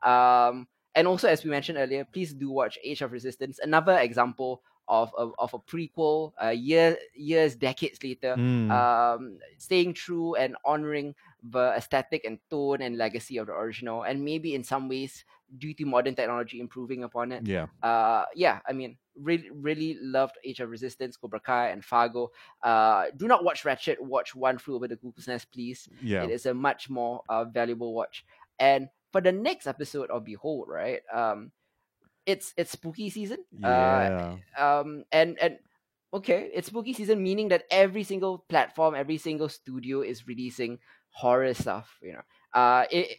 um, and also as we mentioned earlier, please do watch Age of Resistance. Another example of of, of a prequel, uh, year years decades later, Mm. um, staying true and honoring the aesthetic and tone and legacy of the original, and maybe in some ways, due to modern technology, improving upon it. yeah Uh, yeah, I mean, really, really loved Age of Resistance, Cobra Kai, and Fargo. Uh, do not watch Ratched. Watch One Flew Over the Cuckoo's Nest, please. yeah It is a much more uh, valuable watch. And for the next episode of Behold, right? Um, it's it's spooky season. Uh, yeah um and and okay it's spooky season meaning that every single platform every single studio is releasing horror stuff you know uh it,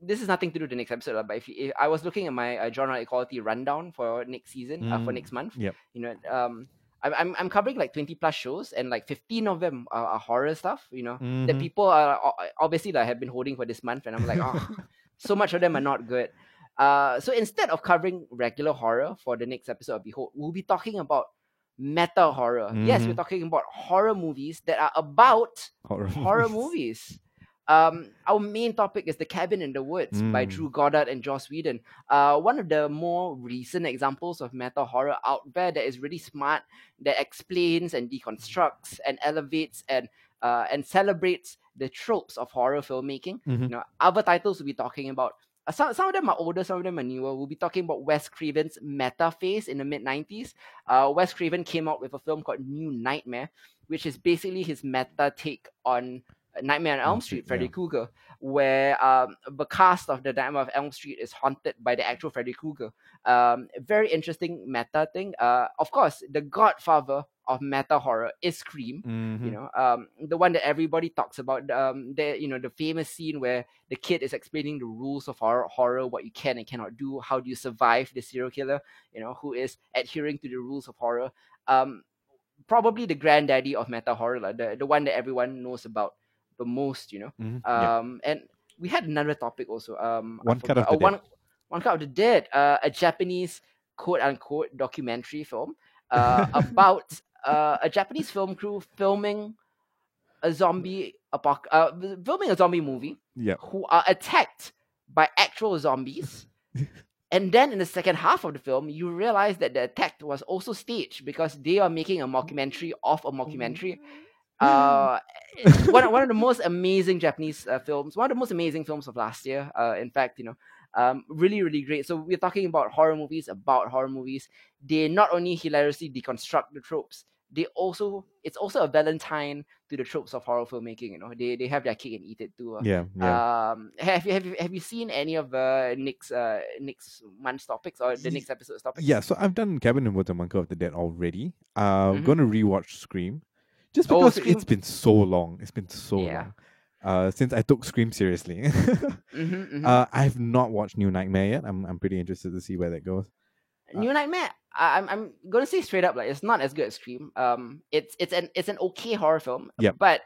this is nothing to do with the next episode but if, if i was looking at my uh, genre equality rundown for next season uh, for Mm, next month yep. you know um I'm, I'm, I'm covering like 20 plus shows and like 15 of them are, are horror stuff you know that Mhm. people are obviously that have been holding for this month and i'm like oh <laughs> so much of them are not good uh, so instead of covering regular horror for the next episode of Behold, we'll be talking about meta horror. Yes, we're Mhm. talking about horror movies that are about horror, <laughs> horror movies. Um, our main topic is The Cabin in the Woods by Mm. Drew Goddard and Joss Whedon. Uh, one of the more recent examples of meta horror out there that is really smart, that explains and deconstructs and elevates and uh, and celebrates the tropes of horror filmmaking. Mhm. You know, other titles we'll be talking about. Uh, some, some of them are older, some of them are newer. We'll be talking about Wes Craven's meta phase in the mid 90s. Uh, Wes Craven came out with a film called New Nightmare, which is basically his meta take on Nightmare on Elm Street, Freddy yeah. Krueger, where um, the cast of the Nightmare of Elm Street is haunted by the actual Freddy Krueger. Um, very interesting meta thing. Uh, of course, the godfather of meta horror is Scream Mhm. you know um the one that everybody talks about um the you know the famous scene where the kid is explaining the rules of horror, horror what you can and cannot do how do you survive the serial killer you know who is adhering to the rules of horror um probably the granddaddy of meta horror like the, the one that everyone knows about the most you know Mhm. yeah. um and we had another topic also um One Cut of the oh, one one cut of the dead uh, a japanese quote unquote documentary film uh, <laughs> about uh, a Japanese film crew filming a zombie apoc- uh, filming a zombie movie who are attacked by actual zombies. <laughs> and then in the second half of the film, you realize that the attack was also staged because they are making a mockumentary of a mockumentary. Uh, one, one of the <laughs> most amazing Japanese uh, films, one of the most amazing films of last year. Uh, in fact, you know, um, really, really great. So we're talking about horror movies, about horror movies. They not only hilariously deconstruct the tropes, they also it's also a Valentine to the tropes of horror filmmaking. You know, they they have their cake and eat it too. uh. yeah yeah Um, have you have you have you seen any of uh, Nick's uh next month's topics or the next episode's topics? Yeah, so I've done Cabin in Woods and Bunker of the Dead already. Uh, Mhm. going to rewatch Scream, just Oh, because Scream. it's been so long. It's been so Yeah. long. Uh, since I took Scream seriously. <laughs> Mm-hmm, uh, I've not watched New Nightmare yet. I'm I'm pretty interested to see where that goes. New Nightmare. I, I'm I'm gonna say straight up, like it's not as good as Scream. Um, it's it's an it's an okay horror film. Yep. But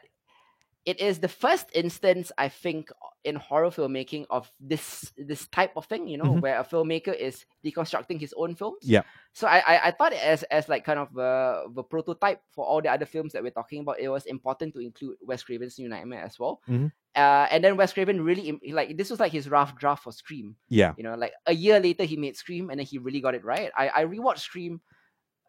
it is the first instance I think in horror filmmaking of this this type of thing. You know, Mhm. where a filmmaker is deconstructing his own films. Yeah. So I I, I thought it as as like kind of the the prototype for all the other films that we're talking about. It was important to include Wes Craven's New Nightmare as well. Mhm. Uh, and then Wes Craven really like this was like his rough draft for Scream. Yeah. You know, like a year later he made Scream, and then he really got it right. I I rewatched Scream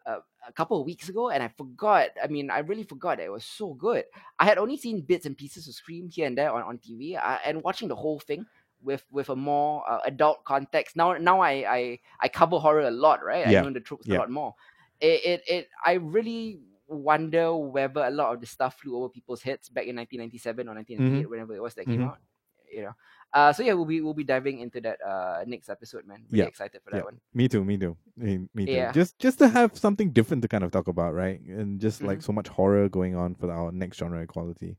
uh, a couple of weeks ago, and I forgot. I mean, I really forgot that it was so good. I had only seen bits and pieces of Scream here and there on, on TV, uh, and watching the whole thing with with a more uh, adult context. Now now I, I I cover horror a lot, right? Yeah. I know the tropes Yeah. a lot more. It, it it I really wonder whether a lot of the stuff flew over people's heads back in 1997 or 1998, whenever it was that came Mhm. out. You know. Uh, so yeah, we'll be we'll be diving into that uh next episode, man. Really Yeah. excited for that Yeah. one. Me too. Me too. Me, me too. Yeah. Just just to have something different to kind of talk about, right? And just like Mhm. so much horror going on for our next genre equality.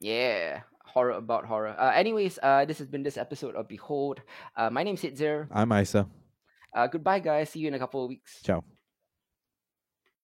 Yeah, horror about horror. Uh, anyways, uh, this has been this episode of Behold. Uh, my name's Hitzer. I'm Isa. Uh, goodbye, guys. See you in a couple of weeks. Ciao.